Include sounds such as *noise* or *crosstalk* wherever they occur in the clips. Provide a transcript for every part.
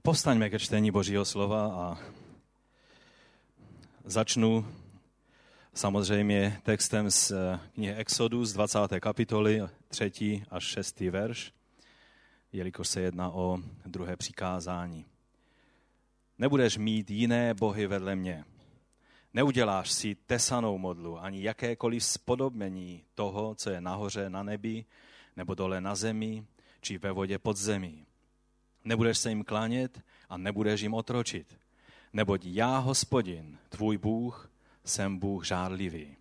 Povstaňme ke čtení Božího slova a začnu samozřejmě textem z knihy Exodus z 20. kapitoly, 3. až 6. verš, jelikož se jedná o druhé přikázání. Nebudeš mít jiné bohy vedle mě. Neuděláš si tesanou modlu ani jakékoliv spodobení toho, co je nahoře na nebi, nebo dole na zemi, či ve vodě pod zemí. Nebudeš se jim klánět a nebudeš jim otročit. Neboť já, hospodin, tvůj Bůh, jsem Bůh žádlivý,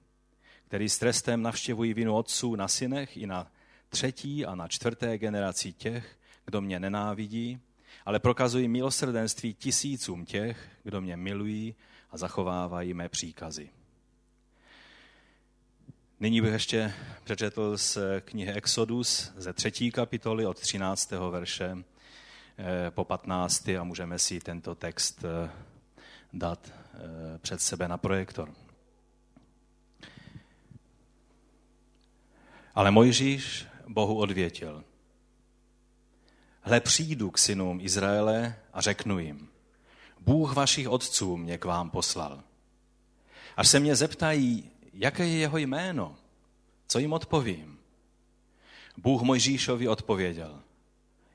který s trestem navštěvují vinu otců na synech i na třetí a na čtvrté generaci těch, kdo mě nenávidí, ale prokazují milosrdenství tisícům těch, kdo mě milují a zachovávají mé příkazy. Nyní bych ještě přečetl z knihy Exodus ze třetí kapitoly od 13. verše po 15. a můžeme si tento text eh, dát eh, před sebe na projektor. Ale Mojžíš Bohu odvětil. Hle přijdu k synům Izraele a řeknu jim, Bůh vašich otců mě k vám poslal. Až se mě zeptají, jaké je jeho jméno, co jim odpovím? Bůh Mojžíšovi odpověděl,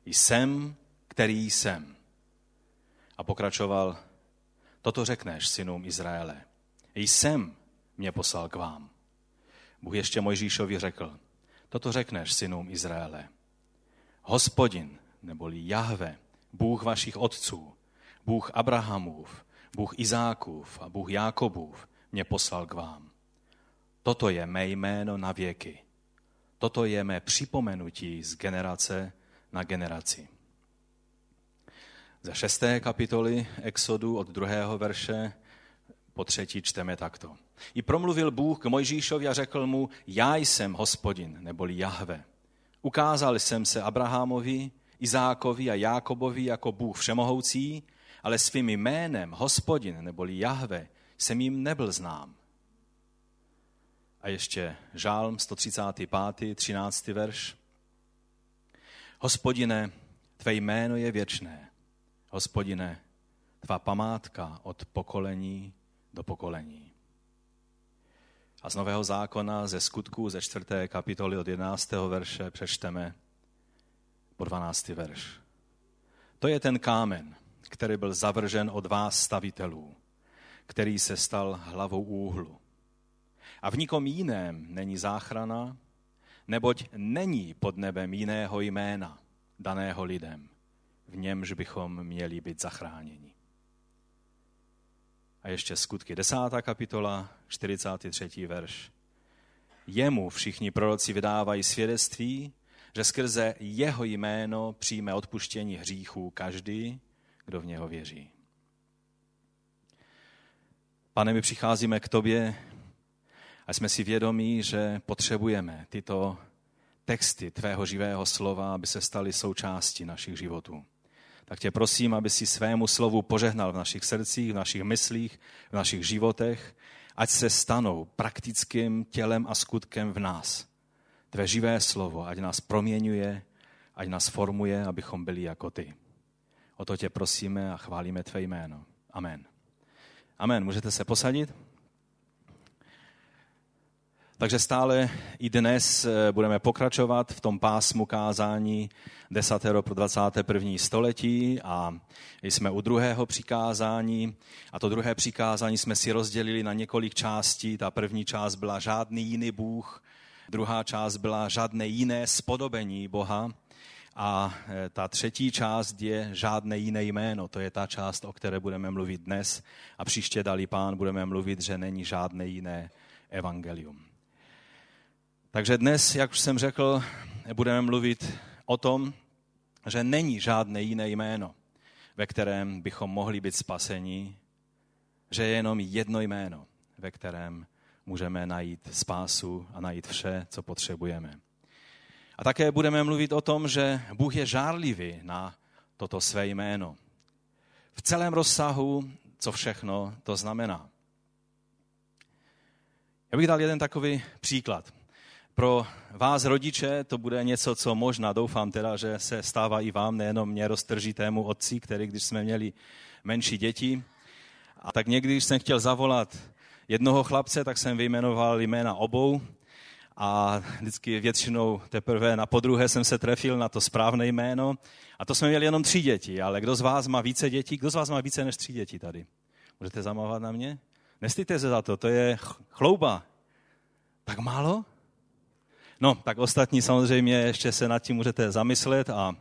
jsem, který jsem. A pokračoval, toto řekneš synům Izraele. Jsem mě poslal k vám. Bůh ještě Mojžíšovi řekl, toto řekneš synům Izraele. Hospodin, neboli Jahve, Bůh vašich otců, Bůh Abrahamův, Bůh Izákův a Bůh Jákobův mě poslal k vám. Toto je mé jméno na věky. Toto je mé připomenutí z generace na generaci. Ze šesté kapitoly Exodu od druhého verše po třetí čteme takto. I promluvil Bůh k Mojžíšovi a řekl mu, já jsem hospodin, neboli Jahve. Ukázal jsem se Abrahamovi, Izákovi a Jákobovi jako Bůh všemohoucí, ale svým jménem hospodin, neboli Jahve, jsem jim nebyl znám. A ještě žálm 135. 13. verš. Hospodine, tvé jméno je věčné. Hospodine, tvá památka od pokolení do pokolení. A z Nového zákona, ze skutků, ze čtvrté kapitoly od 11. verše přečteme po 12. verš. To je ten kámen, který byl zavržen od vás stavitelů, který se stal hlavou úhlu. A v nikom jiném není záchrana, neboť není pod nebem jiného jména, daného lidem. V němž bychom měli být zachráněni. A ještě skutky 10. kapitola, 43. verš. Jemu všichni proroci vydávají svědectví, že skrze jeho jméno přijme odpuštění hříchů každý, kdo v něho věří. Pane, my přicházíme k tobě a jsme si vědomí, že potřebujeme tyto texty tvého živého slova, aby se staly součástí našich životů. Tak tě prosím, aby si svému slovu požehnal v našich srdcích, v našich myslích, v našich životech, ať se stanou praktickým tělem a skutkem v nás. Tvé živé slovo, ať nás proměňuje, ať nás formuje, abychom byli jako ty. O to tě prosíme a chválíme tvé jméno. Amen. Amen. Můžete se posadit? Takže stále i dnes eh, budeme pokračovat v tom pásmu kázání desatero pro 21. století a jsme u druhého přikázání a to druhé přikázání jsme si rozdělili na několik částí. Ta první část byla žádný jiný Bůh, druhá část byla žádné jiné spodobení Boha a eh, ta třetí část je žádné jiné jméno. To je ta část, o které budeme mluvit dnes a příště dalí pán budeme mluvit, že není žádné jiné evangelium. Takže dnes, jak už jsem řekl, budeme mluvit o tom, že není žádné jiné jméno, ve kterém bychom mohli být spaseni, že je jenom jedno jméno, ve kterém můžeme najít spásu a najít vše, co potřebujeme. A také budeme mluvit o tom, že Bůh je žárlivý na toto své jméno. V celém rozsahu, co všechno to znamená. Já bych dal jeden takový příklad. Pro vás, rodiče, to bude něco, co možná, doufám teda, že se stává i vám, nejenom mě roztržitému otci, který, když jsme měli menší děti, a tak někdy, když jsem chtěl zavolat jednoho chlapce, tak jsem vyjmenoval jména obou a vždycky většinou teprve na podruhé jsem se trefil na to správné jméno. A to jsme měli jenom tři děti, ale kdo z vás má více dětí? Kdo z vás má více než tři děti tady? Můžete zamávat na mě? Nestýte se za to, to je chlouba. Tak málo? No, tak ostatní samozřejmě ještě se nad tím můžete zamyslet a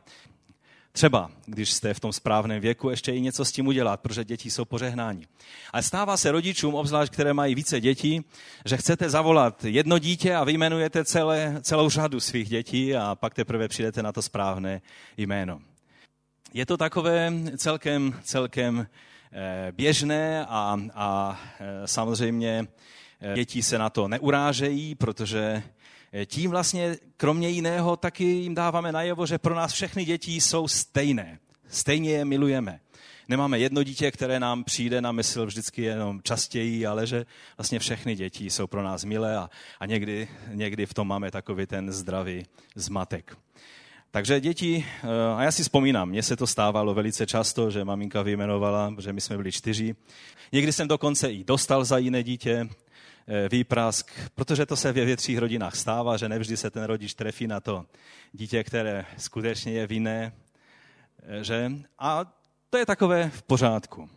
třeba, když jste v tom správném věku, ještě i něco s tím udělat, protože děti jsou požehnání. Ale stává se rodičům, obzvlášť které mají více dětí, že chcete zavolat jedno dítě a vyjmenujete celé, celou řadu svých dětí a pak teprve přijdete na to správné jméno. Je to takové celkem, celkem eh, běžné a, a eh, samozřejmě eh, děti se na to neurážejí, protože tím vlastně kromě jiného taky jim dáváme najevo, že pro nás všechny děti jsou stejné. Stejně je milujeme. Nemáme jedno dítě, které nám přijde na mysl vždycky jenom častěji, ale že vlastně všechny děti jsou pro nás milé a, a někdy, někdy v tom máme takový ten zdravý zmatek. Takže děti, eh, a já si vzpomínám, mně se to stávalo velice často, že maminka vyjmenovala, že my jsme byli čtyři. Někdy jsem dokonce i dostal za jiné dítě, Eh, výprask, protože to se ve větších rodinách stává, že nevždy se ten rodič trefí na to dítě, které skutečně je vinné, eh, že? A to je takové v pořádku.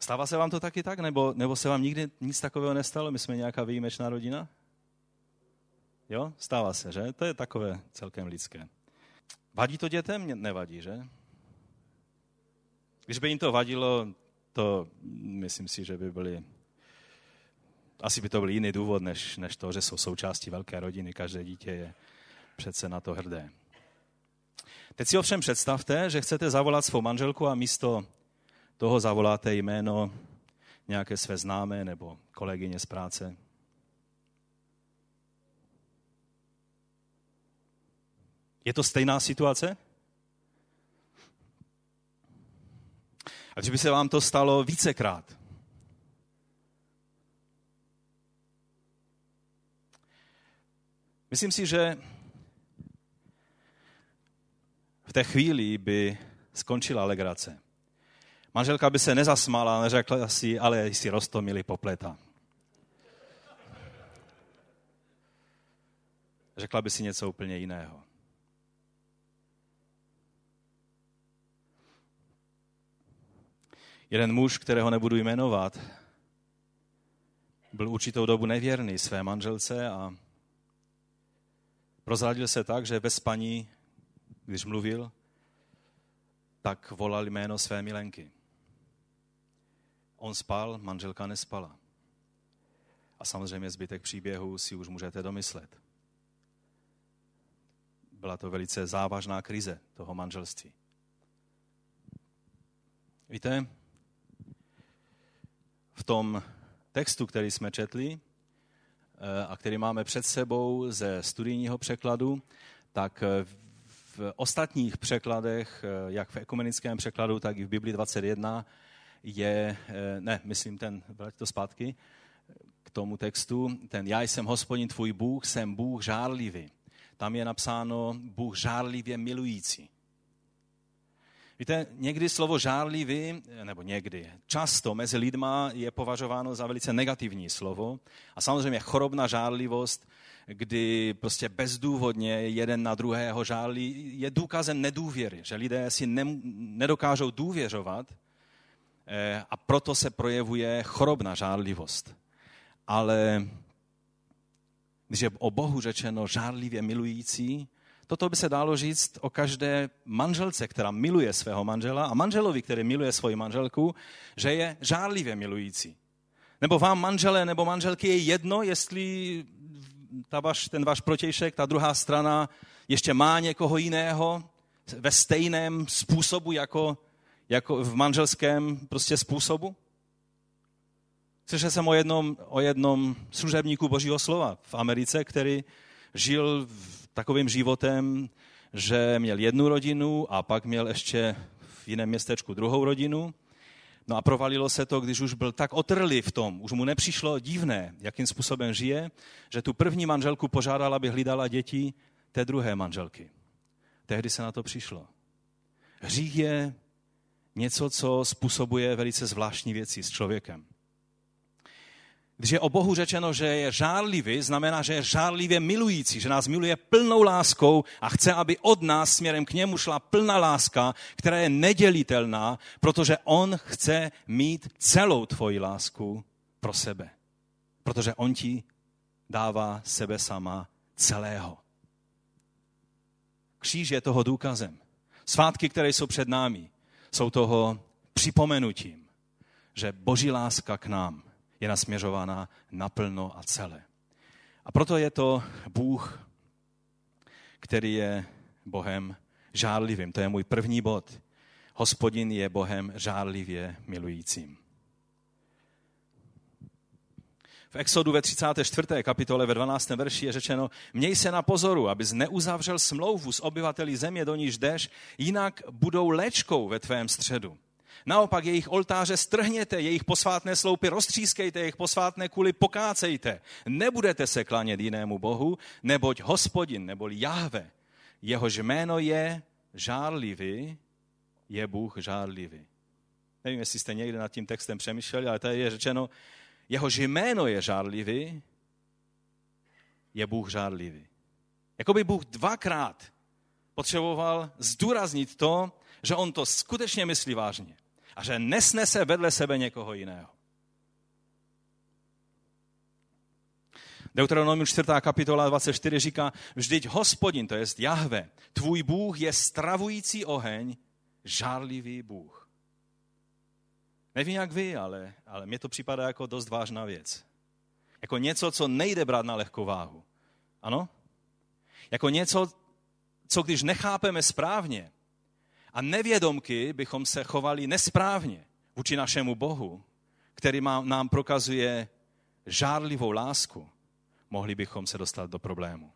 Stává se vám to taky tak, nebo, nebo se vám nikdy nic takového nestalo? My jsme nějaká výjimečná rodina? Jo, stává se, že? To je takové celkem lidské. Vadí to dětem? Nevadí, že? Když by jim to vadilo, to myslím si, že by byli asi by to byl jiný důvod, než, než to, že jsou součástí velké rodiny. Každé dítě je přece na to hrdé. Teď si ovšem představte, že chcete zavolat svou manželku a místo toho zavoláte jméno nějaké své známé nebo kolegyně z práce. Je to stejná situace? A když by se vám to stalo vícekrát, Myslím si, že v té chvíli by skončila legrace. Manželka by se nezasmála a neřekla si, ale si rostomili popleta. Řekla by si něco úplně jiného. Jeden muž, kterého nebudu jmenovat, byl určitou dobu nevěrný své manželce a Prozradil se tak, že ve spaní, když mluvil, tak volal jméno své milenky. On spal, manželka nespala. A samozřejmě zbytek příběhu si už můžete domyslet. Byla to velice závažná krize toho manželství. Víte, v tom textu, který jsme četli, a který máme před sebou ze studijního překladu, tak v ostatních překladech, jak v ekumenickém překladu, tak i v Biblii 21 je, ne, myslím ten, vrať to zpátky, k tomu textu, ten já jsem hospodin tvůj Bůh, jsem Bůh žárlivý. Tam je napsáno Bůh žárlivě milující. Víte, někdy slovo žárlivý, nebo někdy, často mezi lidma je považováno za velice negativní slovo. A samozřejmě chorobná žárlivost, kdy prostě bezdůvodně jeden na druhého žárlí, je důkazem nedůvěry, že lidé si ne, nedokážou důvěřovat eh, a proto se projevuje chorobná žárlivost. Ale když je o Bohu řečeno žárlivě milující, Toto by se dalo říct o každé manželce, která miluje svého manžela a manželovi, který miluje svoji manželku, že je žárlivě milující. Nebo vám manžele nebo manželky je jedno, jestli ta vaš, ten váš protějšek, ta druhá strana ještě má někoho jiného ve stejném způsobu jako, jako v manželském prostě způsobu? Slyšel jsem o jednom, o jednom služebníku Božího slova v Americe, který žil v takovým životem, že měl jednu rodinu a pak měl ještě v jiném městečku druhou rodinu. No a provalilo se to, když už byl tak otrlý v tom, už mu nepřišlo divné, jakým způsobem žije, že tu první manželku požádal, aby hlídala děti té druhé manželky. Tehdy se na to přišlo. Hřích je něco, co způsobuje velice zvláštní věci s člověkem. Když je o Bohu řečeno, že je žárlivý, znamená, že je žárlivě milující, že nás miluje plnou láskou a chce, aby od nás směrem k němu šla plná láska, která je nedělitelná, protože on chce mít celou tvoji lásku pro sebe. Protože on ti dává sebe sama celého. Kříž je toho důkazem. Svátky, které jsou před námi, jsou toho připomenutím, že boží láska k nám je nasměřována naplno a celé. A proto je to Bůh, který je Bohem žárlivým. To je můj první bod. Hospodin je Bohem žárlivě milujícím. V Exodu ve 34. kapitole ve 12. verši je řečeno, měj se na pozoru, abys neuzavřel smlouvu s obyvateli země, do níž jdeš, jinak budou léčkou ve tvém středu. Naopak jejich oltáře strhněte, jejich posvátné sloupy roztřískejte, jejich posvátné kuly pokácejte. Nebudete se klanět jinému bohu, neboť hospodin, neboli Jahve, jehož jméno je žárlivý, je Bůh žárlivý. Nevím, jestli jste někde nad tím textem přemýšleli, ale tady je řečeno, jehož jméno je žárlivý, je Bůh žárlivý. Jakoby Bůh dvakrát potřeboval zdůraznit to, že on to skutečně myslí vážně a že nesnese vedle sebe někoho jiného. Deuteronomium 4. kapitola 24 říká, vždyť hospodin, to jest Jahve, tvůj Bůh je stravující oheň, žárlivý Bůh. Nevím jak vy, ale, ale mně to připadá jako dost vážná věc. Jako něco, co nejde brát na lehkou váhu. Ano? Jako něco, co když nechápeme správně, a nevědomky bychom se chovali nesprávně vůči našemu Bohu, který nám prokazuje žárlivou lásku, mohli bychom se dostat do problému.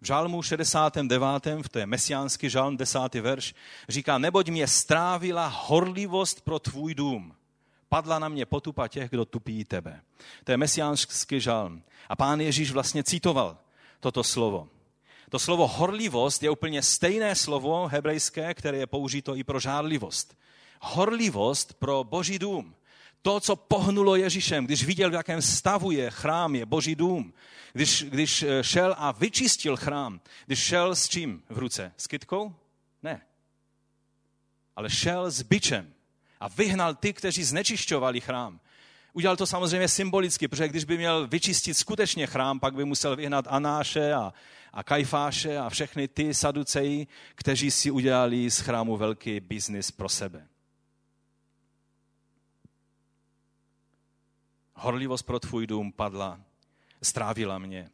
V žálmu 69. v té mesiánský žálm 10. verš říká, neboť mě strávila horlivost pro tvůj dům. Padla na mě potupa těch, kdo tupí tebe. To je mesiánský žálm. A pán Ježíš vlastně citoval toto slovo. To slovo horlivost je úplně stejné slovo hebrejské, které je použito i pro žádlivost. Horlivost pro boží dům. To, co pohnulo Ježíšem, když viděl, v jakém stavu je chrám, je boží dům. Když, když eh, šel a vyčistil chrám, když šel s čím v ruce? S kytkou? Ne. Ale šel s byčem a vyhnal ty, kteří znečišťovali chrám. Udělal to samozřejmě symbolicky, protože když by měl vyčistit skutečně chrám, pak by musel vyhnat Anáše a, a Kajfáše a všechny ty saduceji, kteří si udělali z chrámu velký biznis pro sebe. Horlivost pro tvůj dům padla, strávila mě,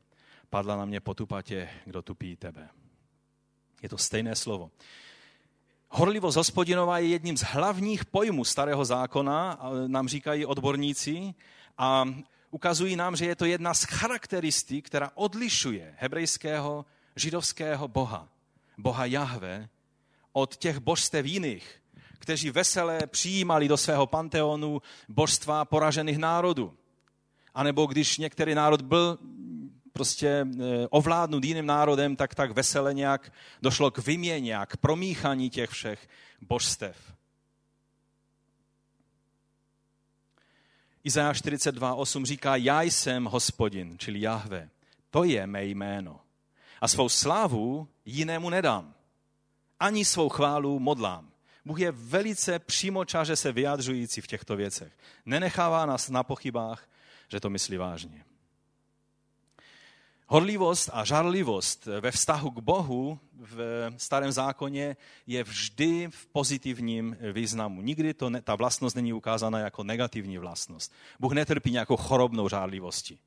padla na mě potupa tě, kdo tupí tebe. Je to stejné slovo. Horlivost hospodinová je jedním z hlavních pojmů starého zákona, nám říkají odborníci, a ukazují nám, že je to jedna z charakteristik, která odlišuje hebrejského židovského boha, boha Jahve, od těch božstev jiných, kteří veselé přijímali do svého panteonu božstva poražených národů. A nebo když některý národ byl prostě e, ovládnut jiným národem, tak tak vesele nějak došlo k vyměně, k promíchání těch všech božstev. Izajáš 42.8 říká, já jsem hospodin, čili Jahve. To je mé jméno. A svou slávu jinému nedám. Ani svou chválu modlám. Bůh je velice přímočaře se vyjadřující v těchto věcech. Nenechává nás na pochybách, že to myslí vážně. Horlivost a žarlivost ve vztahu k Bohu v starém zákoně je vždy v pozitivním významu. Nikdy to ne, ta vlastnost není ukázána jako negativní vlastnost. Bůh netrpí nějakou chorobnou žárlivostí,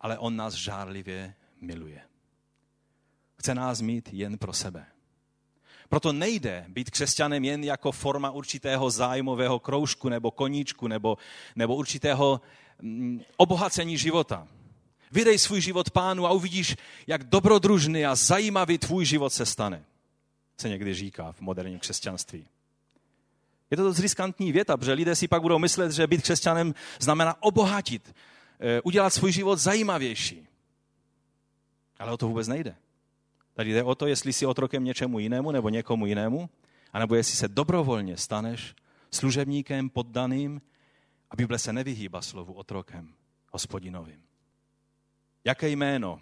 ale On nás žárlivě miluje. Chce nás mít jen pro sebe. Proto nejde být křesťanem jen jako forma určitého zájmového kroužku nebo koníčku nebo, nebo určitého mm, obohacení života. Vydej svůj život pánu a uvidíš, jak dobrodružný a zajímavý tvůj život se stane. Se někdy říká v moderním křesťanství. Je to dost riskantní věta, protože lidé si pak budou myslet, že být křesťanem znamená obohatit, eh, udělat svůj život zajímavější. Ale o to vůbec nejde. Tady jde o to, jestli jsi otrokem něčemu jinému nebo někomu jinému, anebo jestli se dobrovolně staneš služebníkem, poddaným a Bible se nevyhýba slovu otrokem, hospodinovým. Jaké jméno,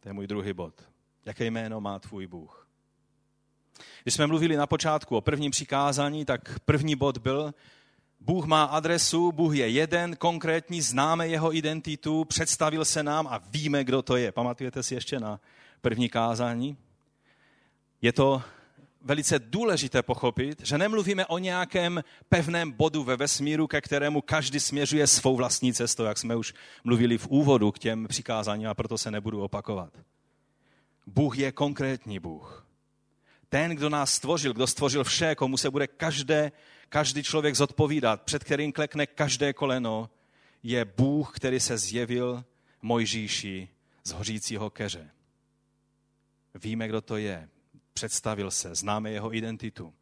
to je můj druhý bod, jaké jméno má tvůj Bůh? Když jsme mluvili na počátku o prvním přikázání, tak první bod byl, Bůh má adresu, Bůh je jeden, konkrétní, známe jeho identitu, představil se nám a víme, kdo to je. Pamatujete si ještě na první kázání? Je to velice důležité pochopit, že nemluvíme o nějakém pevném bodu ve vesmíru, ke kterému každý směřuje svou vlastní cestou, jak jsme už mluvili v úvodu k těm přikázáním a proto se nebudu opakovat. Bůh je konkrétní Bůh. Ten, kdo nás stvořil, kdo stvořil vše, komu se bude každé, každý člověk zodpovídat, před kterým klekne každé koleno, je Bůh, který se zjevil Mojžíši z hořícího keře. Víme, kdo to je představil se, známe jeho identitu.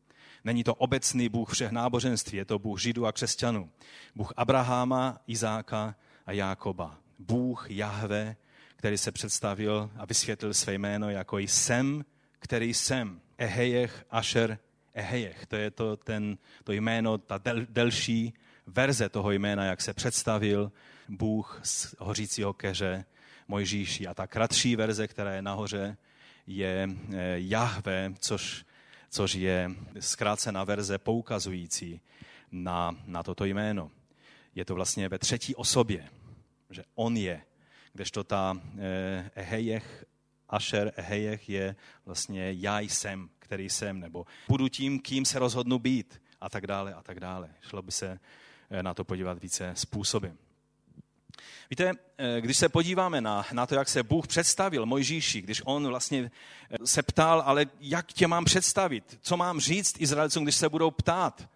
Není to obecný Bůh všech náboženství, je to Bůh Židů a křesťanů. Bůh Abraháma, Izáka a Jákoba. Bůh Jahve, který se představil a vysvětlil své jméno jako jsem, který jsem. Ehejech, Asher, Ehejech. To je to, ten, to jméno, ta del, delší verze toho jména, jak se představil Bůh z hořícího keře Mojžíši. A ta kratší verze, která je nahoře, je eh, Jahve, což, což je zkrácená verze poukazující na, na toto jméno. Je to vlastně ve třetí osobě, že on je, kdežto ta eh, Ehejech, Asher Ehejech je vlastně já jsem, který jsem, nebo budu tím, kým se rozhodnu být a tak dále a tak dále. Šlo by se eh, na to podívat více způsobem. Víte, eh, když se podíváme na, na to, jak se Bůh představil Mojžíši, když on vlastně eh, se ptal, ale jak tě mám představit, co mám říct Izraelcům, když se budou ptát,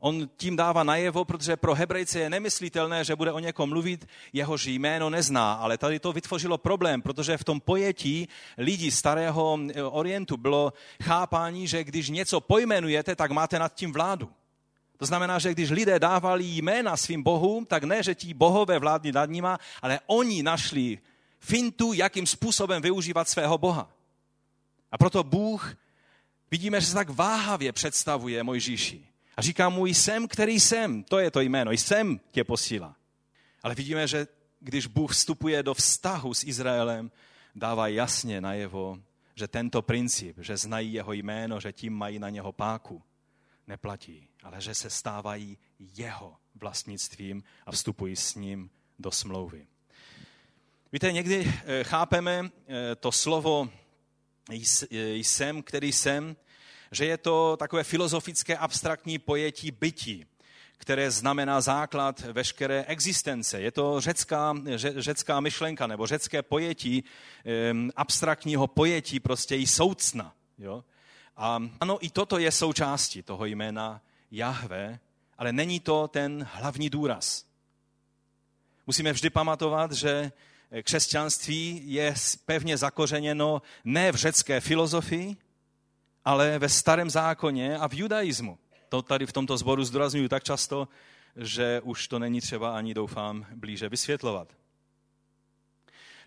On tím dává najevo, protože pro Hebrejce je nemyslitelné, že bude o někom mluvit, jehož jméno nezná. Ale tady to vytvořilo problém, protože v tom pojetí lidí starého eh, orientu bylo chápání, že když něco pojmenujete, tak máte nad tím vládu. To znamená, že když lidé dávali jména svým bohům, tak ne, že ti bohové vládli nad nima, ale oni našli fintu, jakým způsobem využívat svého boha. A proto Bůh, vidíme, že se tak váhavě představuje Mojžíši. A říká mu, jsem, který jsem. To je to jméno. Jsem tě posílá. Ale vidíme, že když Bůh vstupuje do vztahu s Izraelem, dává jasně najevo, že tento princip, že znají jeho jméno, že tím mají na něho páku, neplatí, ale že se stávají jeho vlastnictvím a vstupují s ním do smlouvy. Víte, někdy eh, chápeme eh, to slovo jsem, který jsem, že je to takové filozofické abstraktní pojetí bytí, které znamená základ veškeré existence. Je to řecká, řecká myšlenka nebo řecké pojetí, abstraktního pojetí prostě i soucna. Jo? A ano, i toto je součástí toho jména Jahve, ale není to ten hlavní důraz. Musíme vždy pamatovat, že křesťanství je pevně zakořeněno ne v řecké filozofii, ale ve starém zákoně a v judaismu. To tady v tomto zboru zdůraznuju tak často, že už to není třeba ani, doufám, blíže vysvětlovat.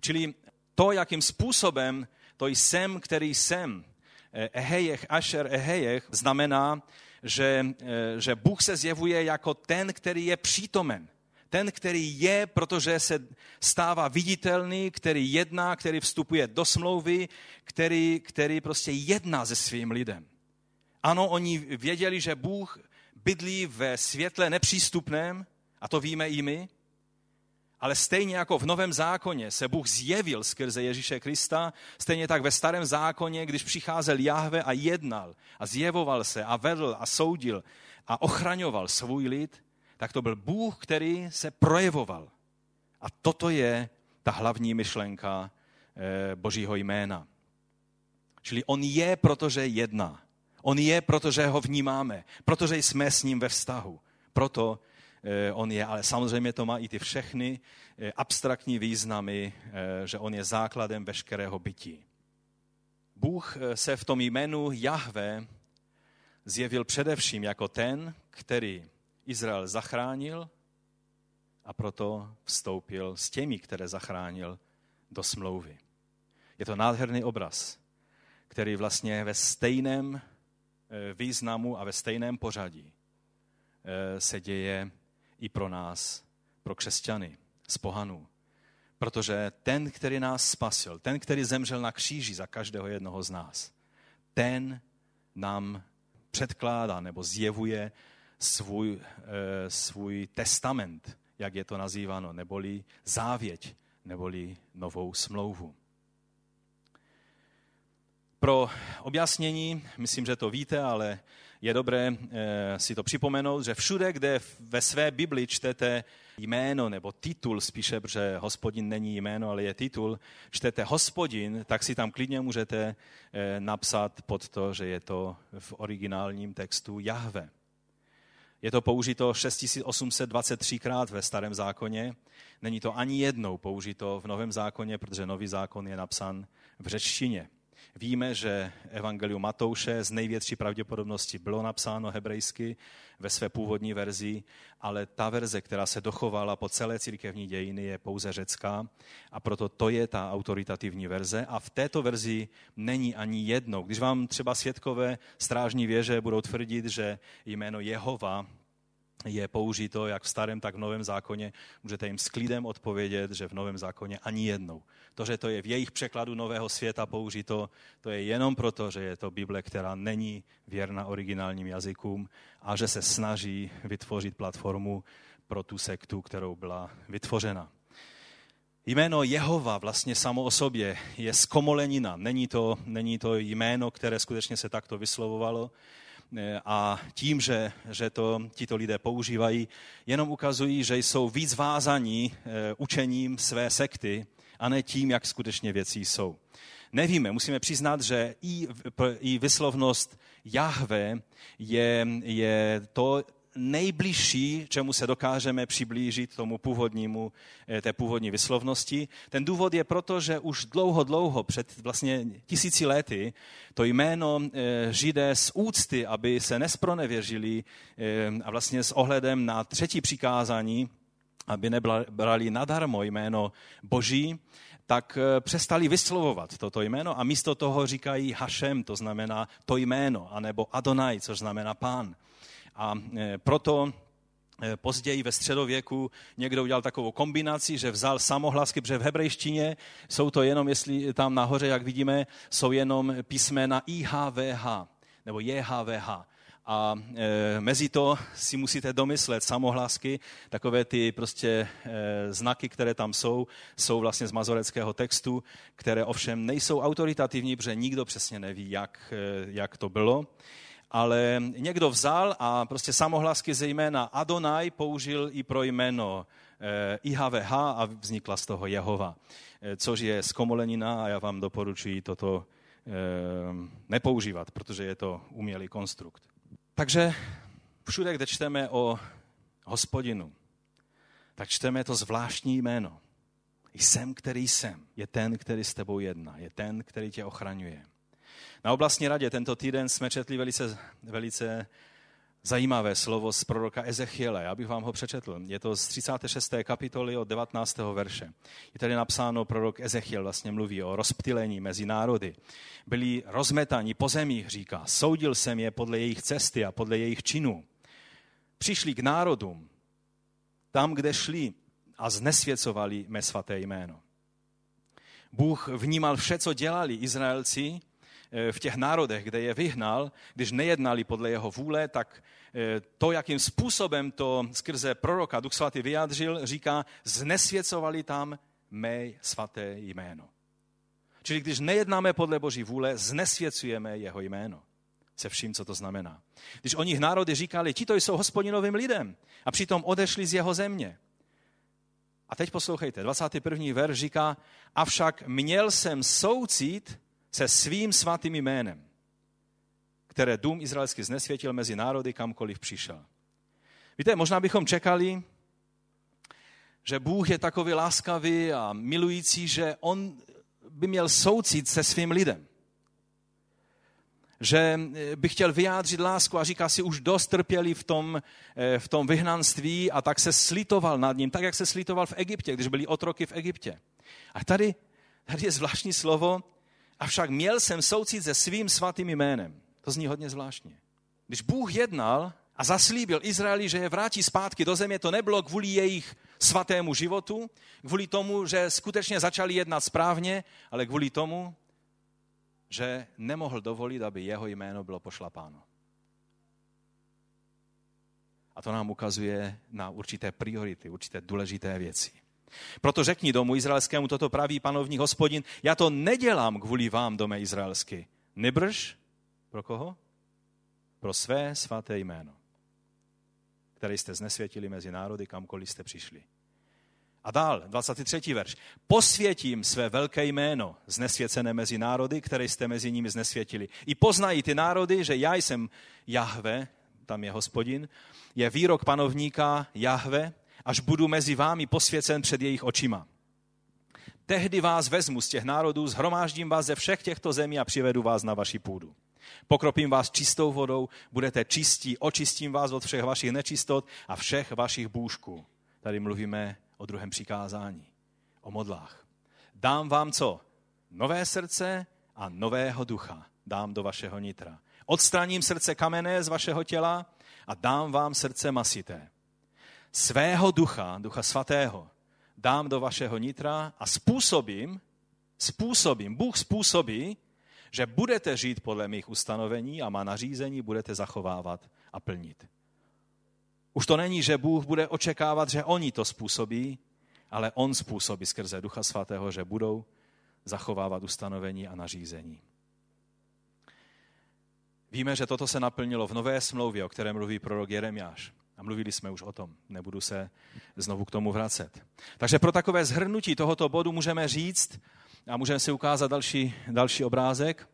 Čili to, jakým způsobem to jsem, který jsem, Eh, ehejech, Asher ehejech, znamená, že, eh, že Bůh se zjevuje jako ten, který je přítomen. Ten, který je, protože se stává viditelný, který jedná, který vstupuje do smlouvy, který, který prostě jedná se svým lidem. Ano, oni věděli, že Bůh bydlí ve světle nepřístupném, a to víme i my, ale stejně jako v Novém zákoně se Bůh zjevil skrze Ježíše Krista, stejně tak ve Starém zákoně, když přicházel Jahve a jednal a zjevoval se a vedl a soudil a ochraňoval svůj lid, tak to byl Bůh, který se projevoval. A toto je ta hlavní myšlenka eh, Božího jména. Čili on je, protože jedná. On je, protože ho vnímáme, protože jsme s ním ve vztahu. Proto on je, ale samozřejmě to má i ty všechny eh, abstraktní významy, eh, že on je základem veškerého bytí. Bůh se v tom jménu Jahve zjevil především jako ten, který Izrael zachránil a proto vstoupil s těmi, které zachránil do smlouvy. Je to nádherný obraz, který vlastně ve stejném eh, významu a ve stejném pořadí eh, se děje i pro nás, pro křesťany z pohanů. Protože ten, který nás spasil, ten, který zemřel na kříži za každého jednoho z nás, ten nám předkládá nebo zjevuje svůj, e, svůj testament, jak je to nazýváno, neboli závěť, neboli novou smlouvu. Pro objasnění, myslím, že to víte, ale je dobré e, si to připomenout, že všude, kde ve své Bibli čtete jméno nebo titul spíše, protože hospodin není jméno, ale je titul, čtete hospodin, tak si tam klidně můžete eh, napsat pod to, že je to v originálním textu Jahve. Je to použito 6823 krát ve starém zákoně. Není to ani jednou použito v novém zákoně, protože nový zákon je napsan v řečtině. Víme, že Evangelium Matouše z největší pravděpodobnosti bylo napsáno hebrejsky ve své původní verzi, ale ta verze, která se dochovala po celé církevní dějiny, je pouze řecká a proto to je ta autoritativní verze. A v této verzi není ani jednou. Když vám třeba světkové strážní věže budou tvrdit, že jméno Jehova je použito jak v starém, tak v novém zákoně, můžete jim s klidem odpovědět, že v novém zákoně ani jednou. To, že to je v jejich překladu nového světa použito, to je jenom proto, že je to Bible, která není věrna originálním jazykům a že se snaží vytvořit platformu pro tu sektu, kterou byla vytvořena. Jméno Jehova vlastně samo o sobě je zkomolenina. Není to, není to jméno, které skutečně se takto vyslovovalo, a tím, že, že to tito lidé používají, jenom ukazují, že jsou víc vázaní eh, učením své sekty a ne tím, jak skutečně věcí jsou. Nevíme, musíme přiznat, že i, i vyslovnost Jahve je, je to, nejbližší, čemu se dokážeme přiblížit tomu původnímu, eh, té původní vyslovnosti. Ten důvod je proto, že už dlouho, dlouho, před vlastně tisíci lety, to jméno eh, Židé z úcty, aby se nespronevěřili eh, a vlastně s ohledem na třetí přikázání, aby nebrali nadarmo jméno Boží, tak přestali vyslovovat toto jméno a místo toho říkají Hašem, to znamená to jméno, anebo Adonai, což znamená pán. A e, proto e, později ve středověku někdo udělal takovou kombinaci, že vzal samohlasky, protože v hebrejštině jsou to jenom, jestli tam nahoře, jak vidíme, jsou jenom písmena IHVH nebo JHVH. A e, mezi to si musíte domyslet samohlásky, takové ty prostě znaky, které tam jsou, jsou vlastně z mazoreckého textu, které ovšem nejsou autoritativní, protože nikdo přesně neví, jak, jak to bylo ale někdo vzal a prostě samohlasky ze jména Adonai použil i pro jméno IHVH eh, a vznikla z toho Jehova, eh, což je zkomolenina a já vám doporučuji toto eh, nepoužívat, protože je to umělý konstrukt. Takže všude, kde čteme o hospodinu, tak čteme to zvláštní jméno. Jsem, který jsem, je ten, který s tebou jedná, je ten, který tě ochraňuje. Na oblastní radě tento týden jsme četli velice, velice zajímavé slovo z proroka Ezechiele. Já bych vám ho přečetl. Je to z 36. kapitoly od 19. verše. Je tady napsáno, prorok Ezechiel vlastně mluví o rozptylení mezi národy. Byli rozmetaní po zemích, říká. Soudil jsem je podle jejich cesty a podle jejich činů. Přišli k národům, tam, kde šli a znesvěcovali mé svaté jméno. Bůh vnímal vše, co dělali Izraelci v těch národech, kde je vyhnal, když nejednali podle jeho vůle, tak eh, to, jakým způsobem to skrze proroka Duch Svatý vyjádřil, říká, znesvěcovali tam mé svaté jméno. Čili když nejednáme podle Boží vůle, znesvěcujeme jeho jméno. Se vším, co to znamená. Když o nich národy říkali, ti to jsou hospodinovým lidem a přitom odešli z jeho země. A teď poslouchejte, 21. verš říká, avšak měl jsem soucit se svým svatým jménem, které dům izraelský znesvětil mezi národy, kamkoliv přišel. Víte, možná bychom čekali, že Bůh je takový láskavý a milující, že on by měl soucit se svým lidem. že by chtěl vyjádřit lásku a říká si, už dost trpěli v tom, v tom vyhnanství a tak se slitoval nad ním, tak jak se slitoval v Egyptě, když byli otroky v Egyptě. A tady, tady je zvláštní slovo, avšak měl jsem soucit se svým svatým jménem. To zní hodně zvláštně. Když Bůh jednal a zaslíbil Izraeli, že je vrátí zpátky do země, to nebylo kvůli jejich svatému životu, kvůli tomu, že skutečně začali jednat správně, ale kvůli tomu, že nemohl dovolit, aby jeho jméno bylo pošlapáno. A to nám ukazuje na určité priority, určité důležité věci. Proto řekni domu izraelskému, toto praví panovní hospodin, já to nedělám kvůli vám, dome izraelský. Nebrž, pro koho? Pro své svaté jméno, které jste znesvětili mezi národy, kamkoliv jste přišli. A dál, 23. verš. Posvětím své velké jméno znesvěcené mezi národy, které jste mezi nimi znesvětili. I poznají ty národy, že já jsem Jahve, tam je hospodin, je výrok panovníka Jahve, až budu mezi vámi posvěcen před jejich očima. Tehdy vás vezmu z těch národů, zhromáždím vás ze všech těchto zemí a přivedu vás na vaši půdu. Pokropím vás čistou vodou, budete čistí, očistím vás od všech vašich nečistot a všech vašich bůžků. Tady mluvíme o druhém přikázání, o modlách. Dám vám co? Nové srdce a nového ducha dám do vašeho nitra. Odstraním srdce kamenné z vašeho těla a dám vám srdce masité. Svého ducha, ducha svatého, dám do vašeho nitra a způsobím, způsobím, Bůh způsobí, že budete žít podle mých ustanovení a má nařízení budete zachovávat a plnit. Už to není, že Bůh bude očekávat, že oni to způsobí, ale On způsobí skrze Ducha Svatého, že budou zachovávat ustanovení a nařízení. Víme, že toto se naplnilo v nové smlouvě, o které mluví prorok Jeremiáš. A mluvili jsme už o tom, nebudu se znovu k tomu vracet. Takže pro takové zhrnutí tohoto bodu můžeme říct, a můžeme si ukázat další, další obrázek,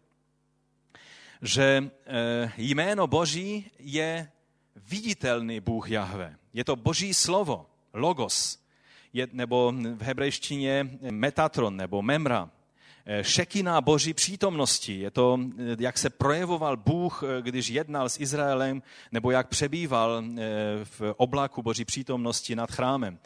že eh, jméno Boží je viditelný Bůh Jahve. Je to Boží slovo, logos, je, nebo v hebrejštině metatron nebo memra. Eh, šekina Boží přítomnosti. Je to, eh, jak se projevoval Bůh, když jednal s Izraelem, nebo jak přebýval v oblaku Boží přítomnosti nad chrámem.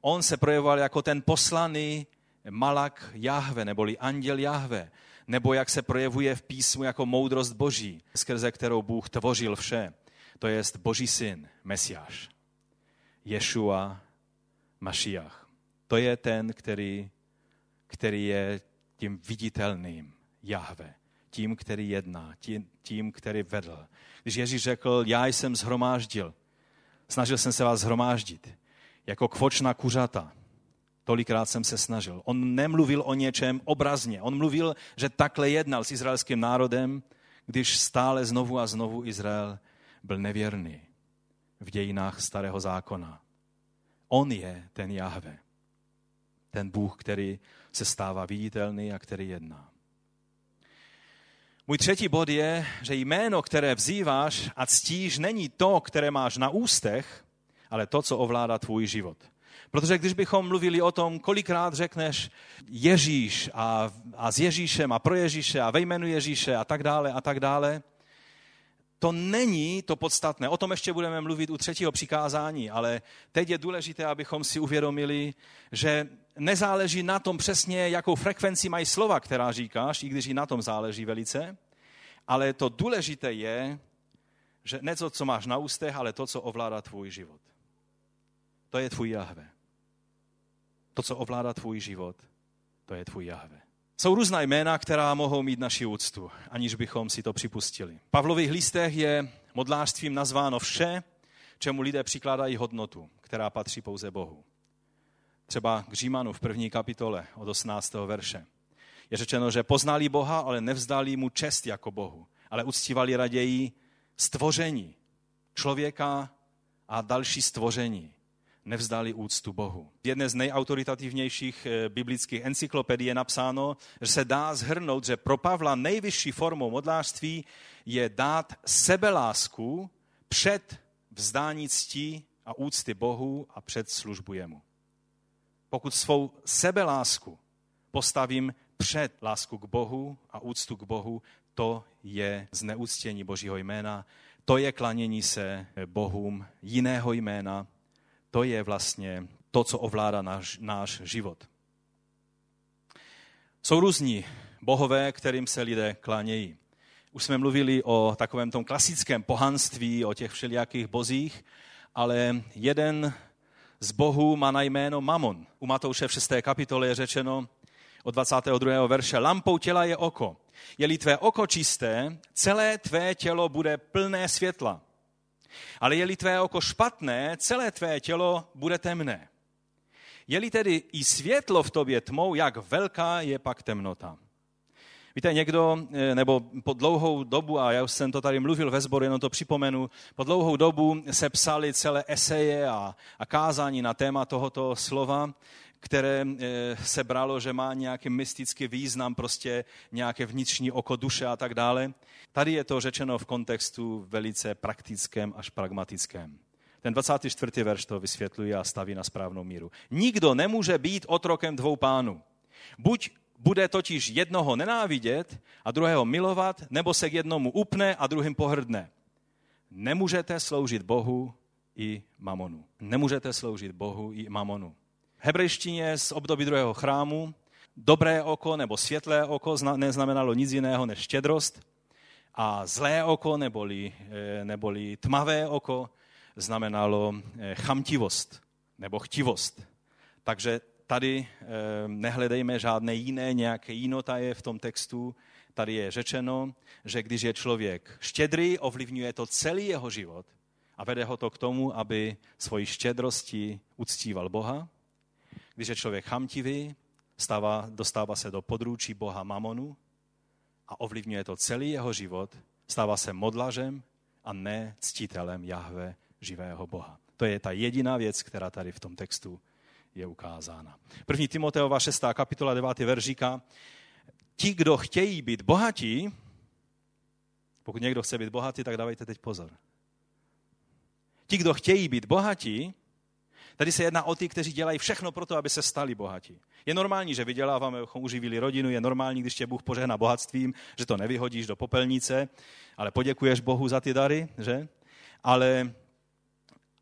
On se projevoval jako ten poslaný malak Jahve, neboli anděl Jahve, nebo jak se projevuje v písmu jako moudrost Boží, skrze kterou Bůh tvořil vše. To je Boží syn, Mesiáš. Ješua Mašiach. To je ten, který, který je tím viditelným Jahve, tím, který jedná, tím, tím, který vedl. Když Ježíš řekl, já jsem zhromáždil, snažil jsem se vás zhromáždit, jako kvočná kuřata, Tolikrát jsem se snažil. On nemluvil o něčem obrazně. On mluvil, že takhle jednal s izraelským národem, když stále znovu a znovu Izrael byl nevěrný v dějinách starého zákona. On je ten Jahve, ten Bůh, který se stává viditelný a který jedná. Můj třetí bod je, že jméno, které vzýváš a ctíš, není to, které máš na ústech, ale to, co ovládá tvůj život. Protože když bychom mluvili o tom, kolikrát řekneš Ježíš a, a s Ježíšem a pro Ježíše a ve jménu Ježíše a tak dále a tak dále, to není to podstatné. O tom ještě budeme mluvit u třetího přikázání, ale teď je důležité, abychom si uvědomili, že nezáleží na tom přesně, jakou frekvenci mají slova, která říkáš, i když i na tom záleží velice, ale to důležité je, že ne to, co máš na ústech, ale to, co ovládá tvůj život. To je tvůj Jahve. To, co ovládá tvůj život, to je tvůj Jahve. Jsou různá jména, která mohou mít naši úctu, aniž bychom si to připustili. V Pavlových listech je modlářstvím nazváno vše, čemu lidé přikládají hodnotu, která patří pouze Bohu. Třeba k Římanu v první kapitole od 18. verše. Je řečeno, že poznali Boha, ale nevzdali mu čest jako Bohu, ale uctívali raději stvoření, člověka a další stvoření, nevzdali úctu Bohu. V jedné z nejautoritativnějších eh, biblických encyklopedií je napsáno, že se dá zhrnout, že pro Pavla nejvyšší formou modlářství je dát sebelásku před vzdání cti a úcty Bohu a před službu jemu. Pokud svou sebelásku postavím před lásku k Bohu a úctu k Bohu, to je zneuctění Božího jména, to je klanění se bohům jiného jména, to je vlastně to, co ovládá náš, náš život. Jsou různí bohové, kterým se lidé klánějí. Už jsme mluvili o takovém tom klasickém pohanství, o těch všelijakých bozích, ale jeden z bohů má na jméno Mamon. U Matouše v 6. kapitole je řečeno od 22. verše, lampou těla je oko. Je-li tvé oko čisté, celé tvé tělo bude plné světla. Ale je-li tvé oko špatné, celé tvé tělo bude temné. Je-li tedy i světlo v tobě tmou, jak velká je pak temnota. Víte, někdo, eh, nebo po dlouhou dobu, a já už jsem to tady mluvil ve sboru, jenom to připomenu, po dlouhou dobu se psali celé eseje a, a kázání na téma tohoto slova, které eh, se bralo, že má nějaký mystický význam, prostě nějaké vnitřní oko duše a tak dále. Tady je to řečeno v kontextu velice praktickém až pragmatickém. Ten 24. verš to vysvětluje a staví na správnou míru. Nikdo nemůže být otrokem dvou pánů. Buď bude totiž jednoho nenávidět a druhého milovat, nebo se k jednomu upne a druhým pohrdne. Nemůžete sloužit Bohu i mamonu. Nemůžete sloužit Bohu i mamonu. V hebrejštině z období druhého chrámu dobré oko nebo světlé oko neznamenalo nic jiného než štědrost a zlé oko neboli, eh, neboli tmavé oko znamenalo eh, chamtivost nebo chtivost. Takže tady eh, nehledejme žádné jiné, nějaké jinota je v tom textu. Tady je řečeno, že když je člověk štědrý, ovlivňuje to celý jeho život a vede ho to k tomu, aby svoji štědrosti uctíval Boha. Když je člověk chamtivý, stává, dostává se do područí Boha Mamonu a ovlivňuje to celý jeho život, stává se modlažem a ne ctitelem Jahve, živého Boha. To je ta jediná věc, která tady v tom textu je ukázána. První Timoteova 6. kapitola 9. verš říká, ti, kdo chtějí být bohatí, pokud někdo chce být bohatý, tak dávejte teď pozor. Ti, kdo chtějí být bohatí, tady se jedná o ty, kteří dělají všechno pro to, aby se stali bohatí. Je normální, že vyděláváme, abychom uživili rodinu, je normální, když tě Bůh požehná bohatstvím, že to nevyhodíš do popelnice, ale poděkuješ Bohu za ty dary, že? Ale,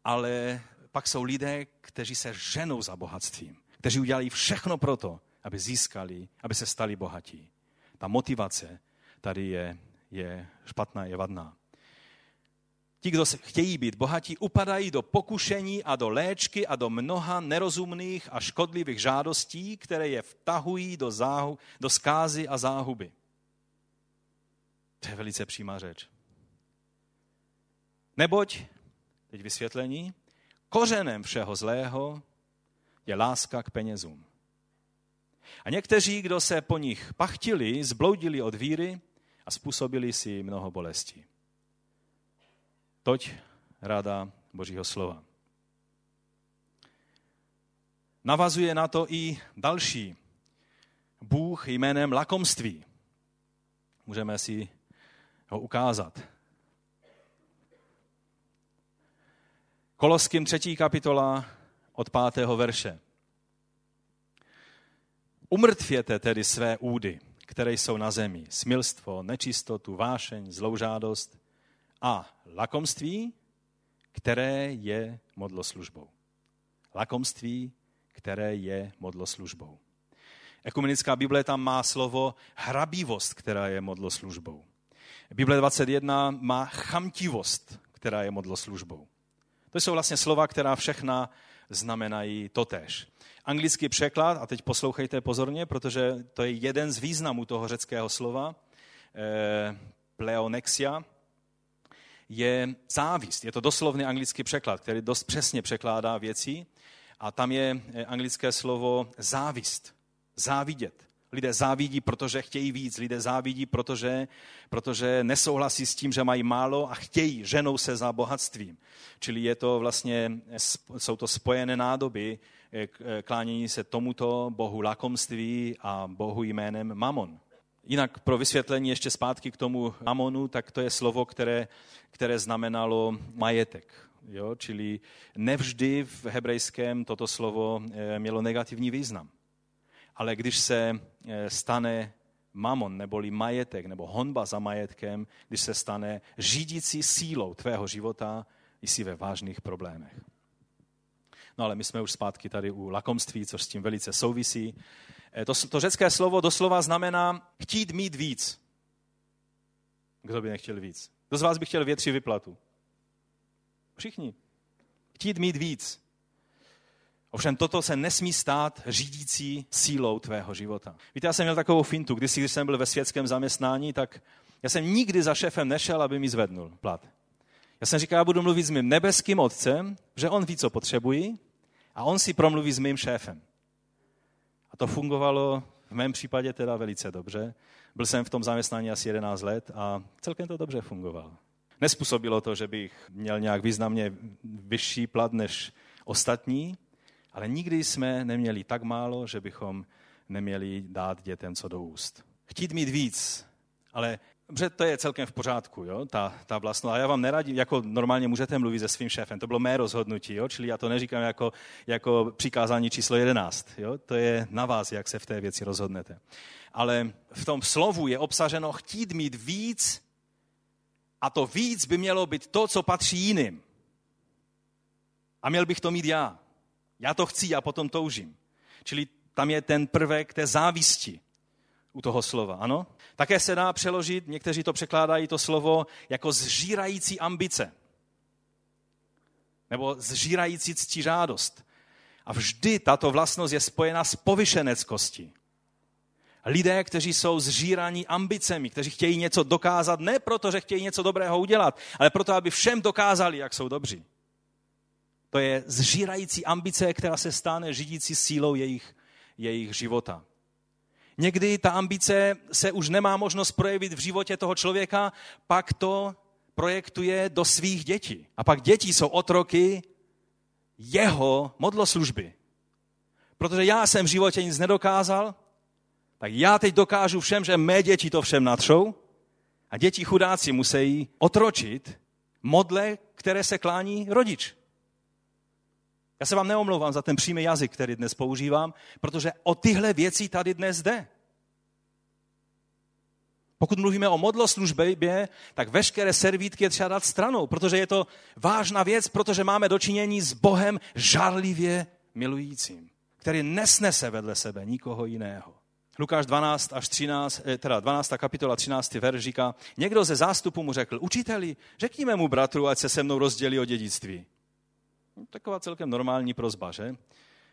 ale pak jsou lidé, kteří se ženou za bohatstvím, kteří udělají všechno pro to, aby získali, aby se stali bohatí. Ta motivace tady je, je špatná, je vadná. Ti, kdo se chtějí být bohatí, upadají do pokušení a do léčky a do mnoha nerozumných a škodlivých žádostí, které je vtahují do, záhu, do skázy a záhuby. To je velice přímá řeč. Neboť, teď vysvětlení, kořenem všeho zlého je láska k penězům. A někteří, kdo se po nich pachtili, zbloudili od víry a způsobili si mnoho bolestí. Toť rada Božího slova. Navazuje na to i další Bůh jménem lakomství. Můžeme si ho ukázat. Koloským třetí kapitola od pátého verše. Umrtvěte tedy své údy, které jsou na zemi, smilstvo, nečistotu, vášeň, zloužádost a lakomství, které je modloslužbou. Lakomství, které je modloslužbou. Ekumenická Bible tam má slovo hrabivost, která je modloslužbou. Bible 21 má chamtivost, která je modloslužbou. To jsou vlastně slova, která všechna znamenají totéž. Anglický překlad, a teď poslouchejte pozorně, protože to je jeden z významů toho řeckého slova, eh, pleonexia, je závist. Je to doslovný anglický překlad, který dost přesně překládá věci. A tam je eh, anglické slovo závist, závidět. Lidé závidí, protože chtějí víc. Lidé závidí, protože, protože nesouhlasí s tím, že mají málo a chtějí, ženou se za bohatstvím. Čili je to vlastně, jsou to spojené nádoby eh, eh, klánění se tomuto bohu lakomství a bohu jménem Mamon. Jinak pro vysvětlení ještě zpátky k tomu Mamonu, tak to je slovo, které, které znamenalo majetek. Jo? Čili nevždy v hebrejském toto slovo eh, mělo negativní význam ale když se eh, stane mamon, neboli majetek, nebo honba za majetkem, když se stane řídící sílou tvého života, jsi ve vážných problémech. No ale my jsme už zpátky tady u lakomství, což s tím velice souvisí. Eh, to, to řecké slovo doslova znamená chtít mít víc. Kdo by nechtěl víc? Kdo z vás by chtěl větší vyplatu? Všichni. Chtít mít víc. Ovšem toto se nesmí stát řídící sílou tvého života. Víte, já jsem měl takovou fintu, když, když jsem byl ve světském zaměstnání, tak já jsem nikdy za šéfem nešel, aby mi zvednul plat. Já jsem říkal, já budu mluvit s mým nebeským otcem, že on ví, co potřebují a on si promluví s mým šéfem. A to fungovalo v mém případě teda velice dobře. Byl jsem v tom zaměstnání asi 11 let a celkem to dobře fungovalo. Nespůsobilo to, že bych měl nějak významně vyšší plat než ostatní, ale nikdy jsme neměli tak málo, že bychom neměli dát dětem co do úst. Chtít mít víc, ale Dobře, to je celkem v pořádku, jo? Ta, ta vlastnost. A já vám neradím, jako normálně můžete mluvit se svým šéfem. To bylo mé rozhodnutí, jo? čili já to neříkám jako, jako přikázání číslo 11. Jo? To je na vás, jak se v té věci rozhodnete. Ale v tom slovu je obsaženo chtít mít víc a to víc by mělo být to, co patří jiným. A měl bych to mít já. Já to chci, já potom toužím. Čili tam je ten prvek té závisti u toho slova, ano? Také se dá přeložit, někteří to překládají to slovo jako zžírající ambice. Nebo zžírající ctižádost. A vždy tato vlastnost je spojena s povyšeneckostí. Lidé, kteří jsou zžíraní ambicemi, kteří chtějí něco dokázat, ne proto, že chtějí něco dobrého udělat, ale proto, aby všem dokázali, jak jsou dobří. To je zžírající ambice, která se stane řídící sílou jejich, jejich života. Někdy ta ambice se už nemá možnost projevit v životě toho člověka, pak to projektuje do svých dětí. A pak děti jsou otroky jeho modloslužby. Protože já jsem v životě nic nedokázal, tak já teď dokážu všem, že mé děti to všem natřou a děti chudáci musí otročit modle, které se klání rodič. Já se vám neomlouvám za ten přímý jazyk, který dnes používám, protože o tyhle věci tady dnes jde. Pokud mluvíme o modloslužbě, tak veškeré servítky je třeba dát stranou, protože je to vážná věc, protože máme dočinění s Bohem žárlivě milujícím, který nesnese vedle sebe nikoho jiného. Lukáš 12 až 13, eh, teda 12. kapitola 13. verš říká, někdo ze zástupu mu řekl, učiteli, řekni mu bratru, ať se se mnou rozdělí o dědictví. No, taková celkem normální prozba, že?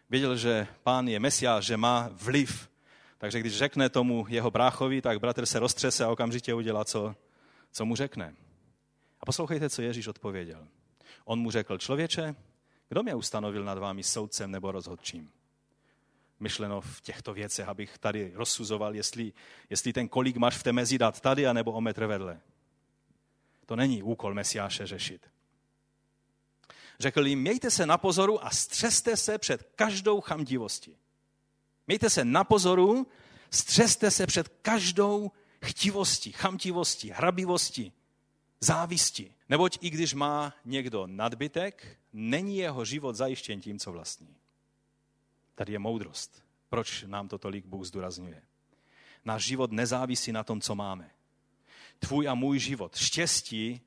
Věděl, že pán je mesiáš, že má vliv. Takže když řekne tomu jeho bráchovi, tak bratr se roztřese a okamžitě udělá, co, co mu řekne. A poslouchejte, co Ježíš odpověděl. On mu řekl, člověče, kdo mě ustanovil nad vámi soudcem nebo rozhodčím? Myšleno v těchto věcech, abych tady rozsuzoval, jestli, jestli ten kolik máš v té mezi dát tady, anebo o metr vedle. To není úkol Mesiáše řešit. Řekl jim, mějte se na pozoru a střeste se před každou chamdivostí. Mějte se na pozoru, střeste se před každou chtivostí, chamtivostí, hrabivostí, závisti. Neboť i když má někdo nadbytek, není jeho život zajištěn tím, co vlastní. Tady je moudrost. Proč nám to tolik Bůh zdůrazňuje? Náš život nezávisí na tom, co máme. Tvůj a můj život, štěstí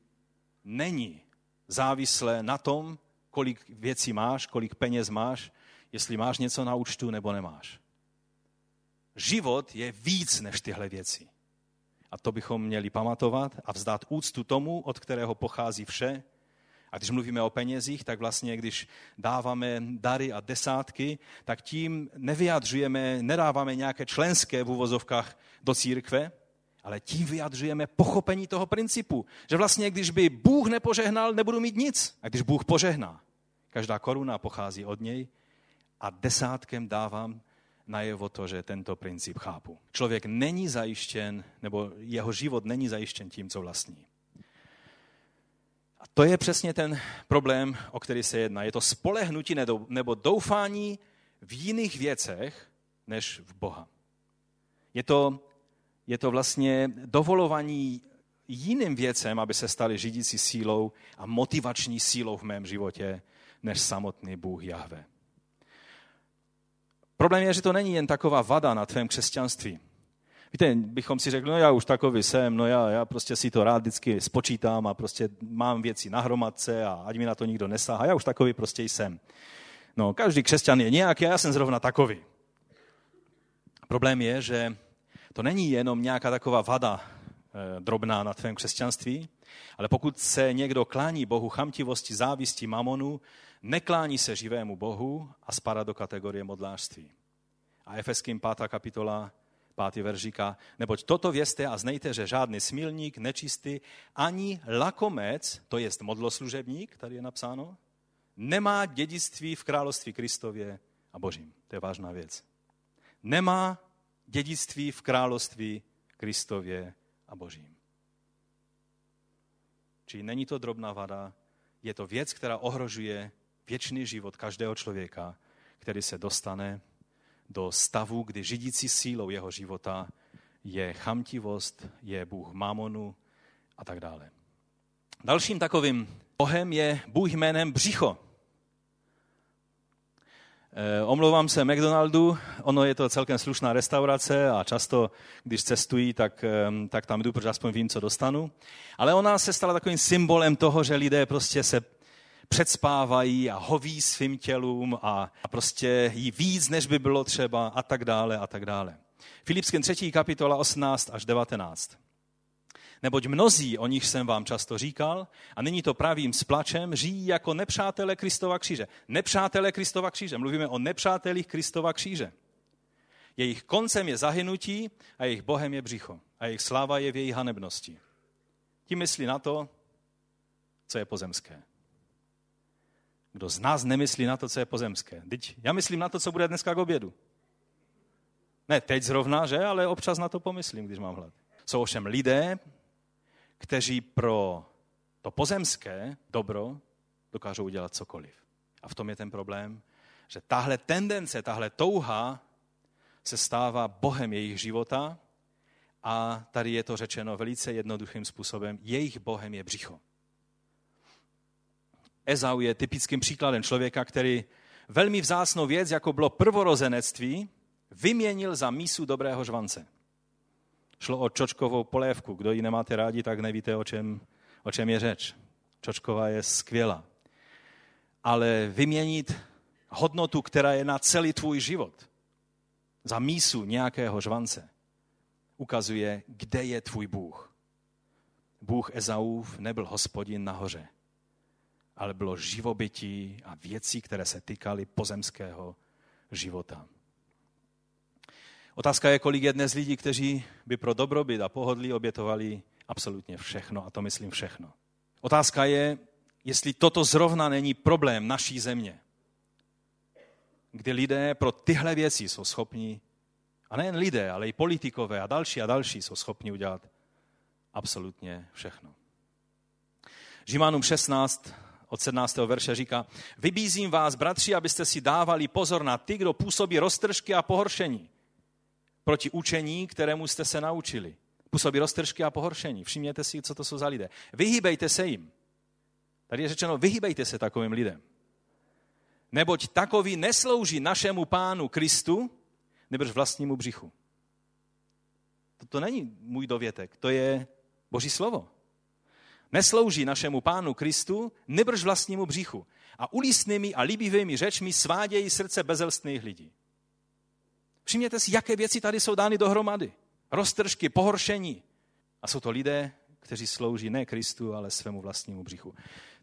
není závislé na tom, kolik věcí máš, kolik peněz máš, jestli máš něco na účtu nebo nemáš. Život je víc než tyhle věci. A to bychom měli pamatovat a vzdát úctu tomu, od kterého pochází vše. A když mluvíme o penězích, tak vlastně, když dáváme dary a desátky, tak tím nevyjadřujeme, nedáváme nějaké členské v uvozovkách do církve, ale tím vyjadřujeme pochopení toho principu, že vlastně, když by Bůh nepožehnal, nebudu mít nic. A když Bůh požehná, každá koruna pochází od něj a desátkem dávám najevo to, že tento princip chápu. Člověk není zajištěn, nebo jeho život není zajištěn tím, co vlastní. A to je přesně ten problém, o který se jedná. Je to spolehnutí nebo doufání v jiných věcech, než v Boha. Je to, je to vlastně dovolování jiným věcem, aby se staly řídící sílou a motivační sílou v mém životě, než samotný Bůh Jahve. Problém je, že to není jen taková vada na tvém křesťanství. Víte, bychom si řekli, no já už takový jsem, no já, já prostě si to rád vždycky spočítám a prostě mám věci na hromadce a ať mi na to nikdo nesáhá, já už takový prostě jsem. No, každý křesťan je nějaký, já jsem zrovna takový. Problém je, že to není jenom nějaká taková vada e, drobná na tvém křesťanství, ale pokud se někdo klání Bohu chamtivosti, závisti, mamonu, neklání se živému Bohu a spadá do kategorie modlářství. A Efeským 5. kapitola, 5. verš říká, neboť toto vězte a znejte, že žádný smilník, nečistý, ani lakomec, to jest modloslužebník, tady je napsáno, nemá dědictví v království Kristově a Božím. To je vážná věc. Nemá dědictví v království Kristově a Božím. Čili není to drobná vada, je to věc, která ohrožuje věčný život každého člověka, který se dostane do stavu, kdy řídící sílou jeho života je chamtivost, je Bůh mamonu a tak dále. Dalším takovým bohem je Bůh jménem Břicho. E, omlouvám se McDonaldu, ono je to celkem slušná restaurace a často, když cestují, tak, tak tam jdu, protože aspoň vím, co dostanu. Ale ona se stala takovým symbolem toho, že lidé prostě se předspávají a hoví svým tělům a, a prostě jí víc, než by bylo třeba a tak dále a tak dále. Filipským 3. kapitola 18 až 19. Neboť mnozí, o nich jsem vám často říkal, a nyní to pravím s plačem, žijí jako nepřátelé Kristova kříže. Nepřátelé Kristova kříže. Mluvíme o nepřátelích Kristova kříže. Jejich koncem je zahynutí a jejich bohem je břicho. A jejich sláva je v jejich hanebnosti. Tím myslí na to, co je pozemské. Kdo z nás nemyslí na to, co je pozemské? Teď já myslím na to, co bude dneska k obědu. Ne teď zrovna, že? Ale občas na to pomyslím, když mám hlad. Jsou ovšem lidé, kteří pro to pozemské dobro dokážou udělat cokoliv. A v tom je ten problém, že tahle tendence, tahle touha se stává bohem jejich života a tady je to řečeno velice jednoduchým způsobem. Jejich bohem je břicho. Ezau je typickým příkladem člověka, který velmi vzácnou věc, jako bylo prvorozenectví, vyměnil za mísu dobrého žvance. Šlo o čočkovou polévku. Kdo ji nemáte rádi, tak nevíte, o čem, o čem je řeč. Čočková je skvělá. Ale vyměnit hodnotu, která je na celý tvůj život, za mísu nějakého žvance, ukazuje, kde je tvůj Bůh. Bůh Ezaův nebyl hospodin nahoře ale bylo živobytí a věcí, které se týkaly pozemského života. Otázka je, kolik je dnes lidí, kteří by pro dobrobyt a pohodlí obětovali absolutně všechno, a to myslím všechno. Otázka je, jestli toto zrovna není problém naší země, kdy lidé pro tyhle věci jsou schopni, a nejen lidé, ale i politikové a další a další jsou schopni udělat absolutně všechno. Žimánům 16 od 17. verše říká, vybízím vás, bratři, abyste si dávali pozor na ty, kdo působí roztržky a pohoršení proti učení, kterému jste se naučili. Působí roztržky a pohoršení. Všimněte si, co to jsou za lidé. Vyhýbejte se jim. Tady je řečeno, vyhýbejte se takovým lidem. Neboť takový neslouží našemu pánu Kristu, nebož vlastnímu břichu. To, to není můj dovětek, to je Boží slovo neslouží našemu pánu Kristu, nebrž vlastnímu břichu. A ulístnými a líbivými řečmi svádějí srdce bezelstných lidí. Všimněte si, jaké věci tady jsou dány dohromady. Roztržky, pohoršení. A jsou to lidé, kteří slouží ne Kristu, ale svému vlastnímu břichu.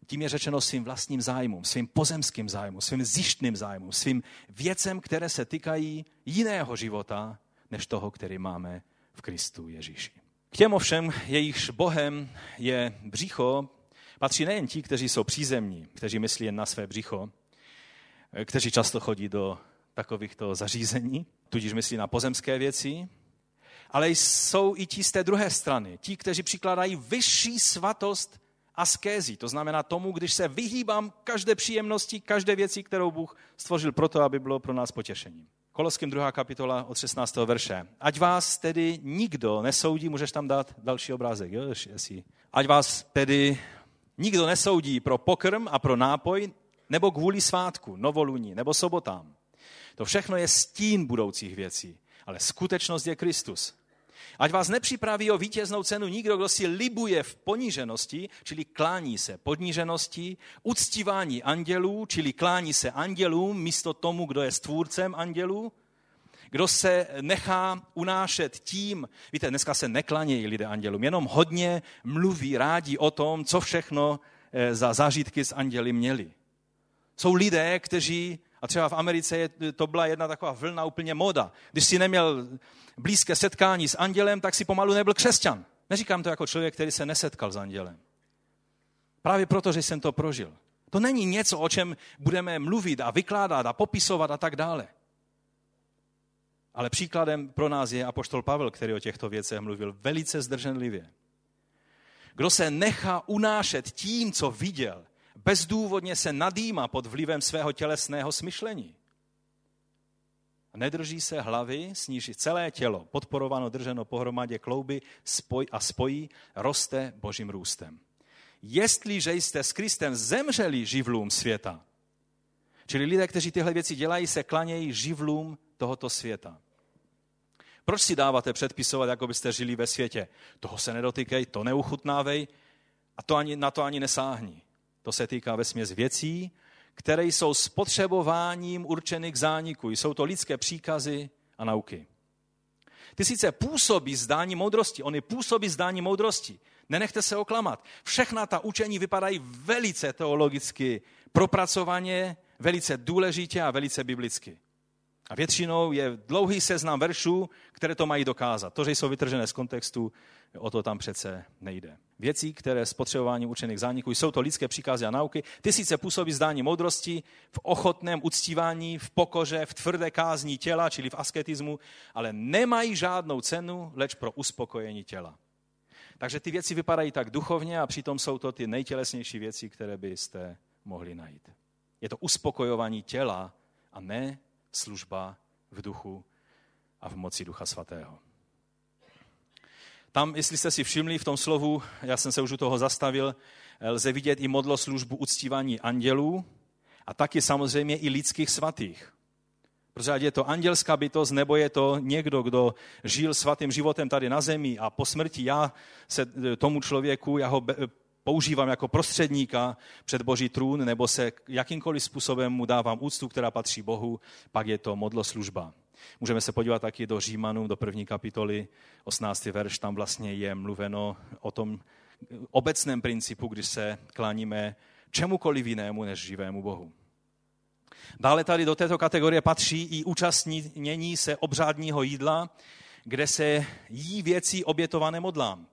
Tím je řečeno svým vlastním zájmům, svým pozemským zájmům, svým zjištným zájmům, svým věcem, které se týkají jiného života, než toho, který máme v Kristu Ježíši. K těm ovšem, jejichž Bohem je břicho, patří nejen ti, kteří jsou přízemní, kteří myslí jen na své břicho, kteří často chodí do takovýchto zařízení, tudíž myslí na pozemské věci, ale jsou i ti z té druhé strany, ti, kteří přikládají vyšší svatost askézy, to znamená tomu, když se vyhýbám každé příjemnosti, každé věci, kterou Bůh stvořil proto, aby bylo pro nás potěšením. Koloským 2. kapitola od 16. verše. Ať vás tedy nikdo nesoudí, můžeš tam dát další obrázek, jo, jestli. Ať vás tedy nikdo nesoudí pro pokrm a pro nápoj, nebo kvůli svátku, novoluní, nebo sobotám. To všechno je stín budoucích věcí, ale skutečnost je Kristus. Ať vás nepřipraví o vítěznou cenu nikdo, kdo si libuje v poníženosti, čili klání se podníženosti, uctívání andělů, čili klání se andělům místo tomu, kdo je stvůrcem andělů, kdo se nechá unášet tím, víte, dneska se neklanějí lidé andělům, jenom hodně mluví rádi o tom, co všechno eh, za zážitky s anděli měli. Jsou lidé, kteří, a třeba v Americe to byla jedna taková vlna úplně moda, když si neměl blízké setkání s andělem, tak si pomalu nebyl křesťan. Neříkám to jako člověk, který se nesetkal s andělem. Právě proto, že jsem to prožil. To není něco, o čem budeme mluvit a vykládat a popisovat a tak dále. Ale příkladem pro nás je apoštol Pavel, který o těchto věcech mluvil velice zdrženlivě. Kdo se nechá unášet tím, co viděl, bezdůvodně se nadýma pod vlivem svého tělesného smyšlení. A nedrží se hlavy, sníží celé tělo, podporováno, drženo pohromadě klouby spoj a spojí, roste božím růstem. Jestliže jste s Kristem zemřeli živlům světa, čili lidé, kteří tyhle věci dělají, se klanějí živlům tohoto světa. Proč si dáváte předpisovat, jako byste žili ve světě? Toho se nedotýkej, to neuchutnávej a to ani, na to ani nesáhni. To se týká ve směs věcí, které jsou spotřebováním určených k zániku. Jsou to lidské příkazy a nauky. Ty sice působí zdání moudrosti, oni působí zdání moudrosti. Nenechte se oklamat. Všechna ta učení vypadají velice teologicky propracovaně, velice důležitě a velice biblicky. A většinou je dlouhý seznam veršů, které to mají dokázat. To, že jsou vytržené z kontextu, o to tam přece nejde. Věcí, které s potřebováním učených zániků, jsou to lidské příkazy a nauky. Ty sice působí zdání moudrosti v ochotném uctívání, v pokoře, v tvrdé kázní těla, čili v asketismu, ale nemají žádnou cenu, leč pro uspokojení těla. Takže ty věci vypadají tak duchovně a přitom jsou to ty nejtělesnější věci, které byste mohli najít. Je to uspokojování těla a ne služba v duchu a v moci Ducha Svatého. Tam, jestli jste si všimli v tom slovu, já jsem se už u toho zastavil, lze vidět i modlo službu uctívání andělů a taky samozřejmě i lidských svatých. Protože ať je to andělská bytost, nebo je to někdo, kdo žil svatým životem tady na zemi a po smrti já se tomu člověku, já ho používám jako prostředníka před Boží trůn, nebo se jakýmkoliv způsobem mu dávám úctu, která patří Bohu, pak je to modloslužba. Můžeme se podívat taky do Římanů, do první kapitoly, 18. verš, tam vlastně je mluveno o tom obecném principu, když se kláníme čemukoliv jinému než živému Bohu. Dále tady do této kategorie patří i účastnění se obřádního jídla, kde se jí věcí obětované modlám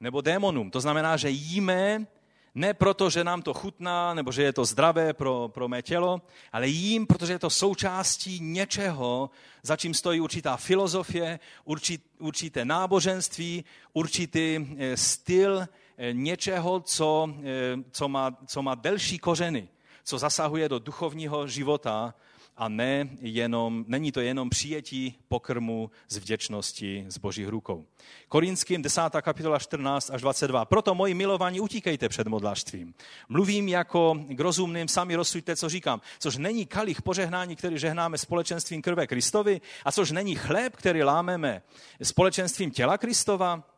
nebo démonům. To znamená, že jíme ne proto, že nám to chutná, nebo že je to zdravé pro, pro mé tělo, ale jím, protože je to součástí něčeho, za čím stojí určitá filozofie, určit, určité náboženství, určitý eh, styl eh, něčeho, co, eh, co, má, co má delší kořeny, co zasahuje do duchovního života a ne jenom, není to jenom přijetí pokrmu z vděčnosti z božích rukou. Korinským 10. kapitola 14 až 22. Proto, moji milovaní, utíkejte před modlářstvím. Mluvím jako k rozumným, sami rozsuďte, co říkám. Což není kalich požehnání, který žehnáme společenstvím krve Kristovi, a což není chléb, který lámeme společenstvím těla Kristova,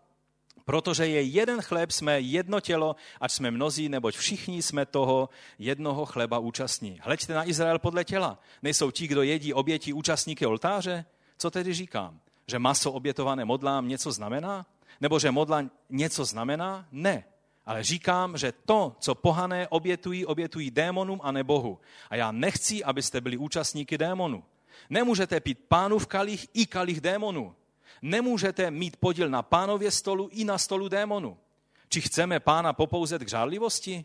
Protože je jeden chléb, jsme jedno tělo, ať jsme mnozí, neboť všichni jsme toho jednoho chleba účastní. Hleďte na Izrael podle těla. Nejsou ti, kdo jedí oběti účastníky oltáře? Co tedy říkám? Že maso obětované modlám něco znamená? Nebo že modla něco znamená? Ne. Ale říkám, že to, co pohané obětují, obětují démonům a ne Bohu. A já nechci, abyste byli účastníky démonů. Nemůžete pít v kalich i kalich démonů nemůžete mít podíl na pánově stolu i na stolu démonu. Či chceme pána popouzet k žádlivosti?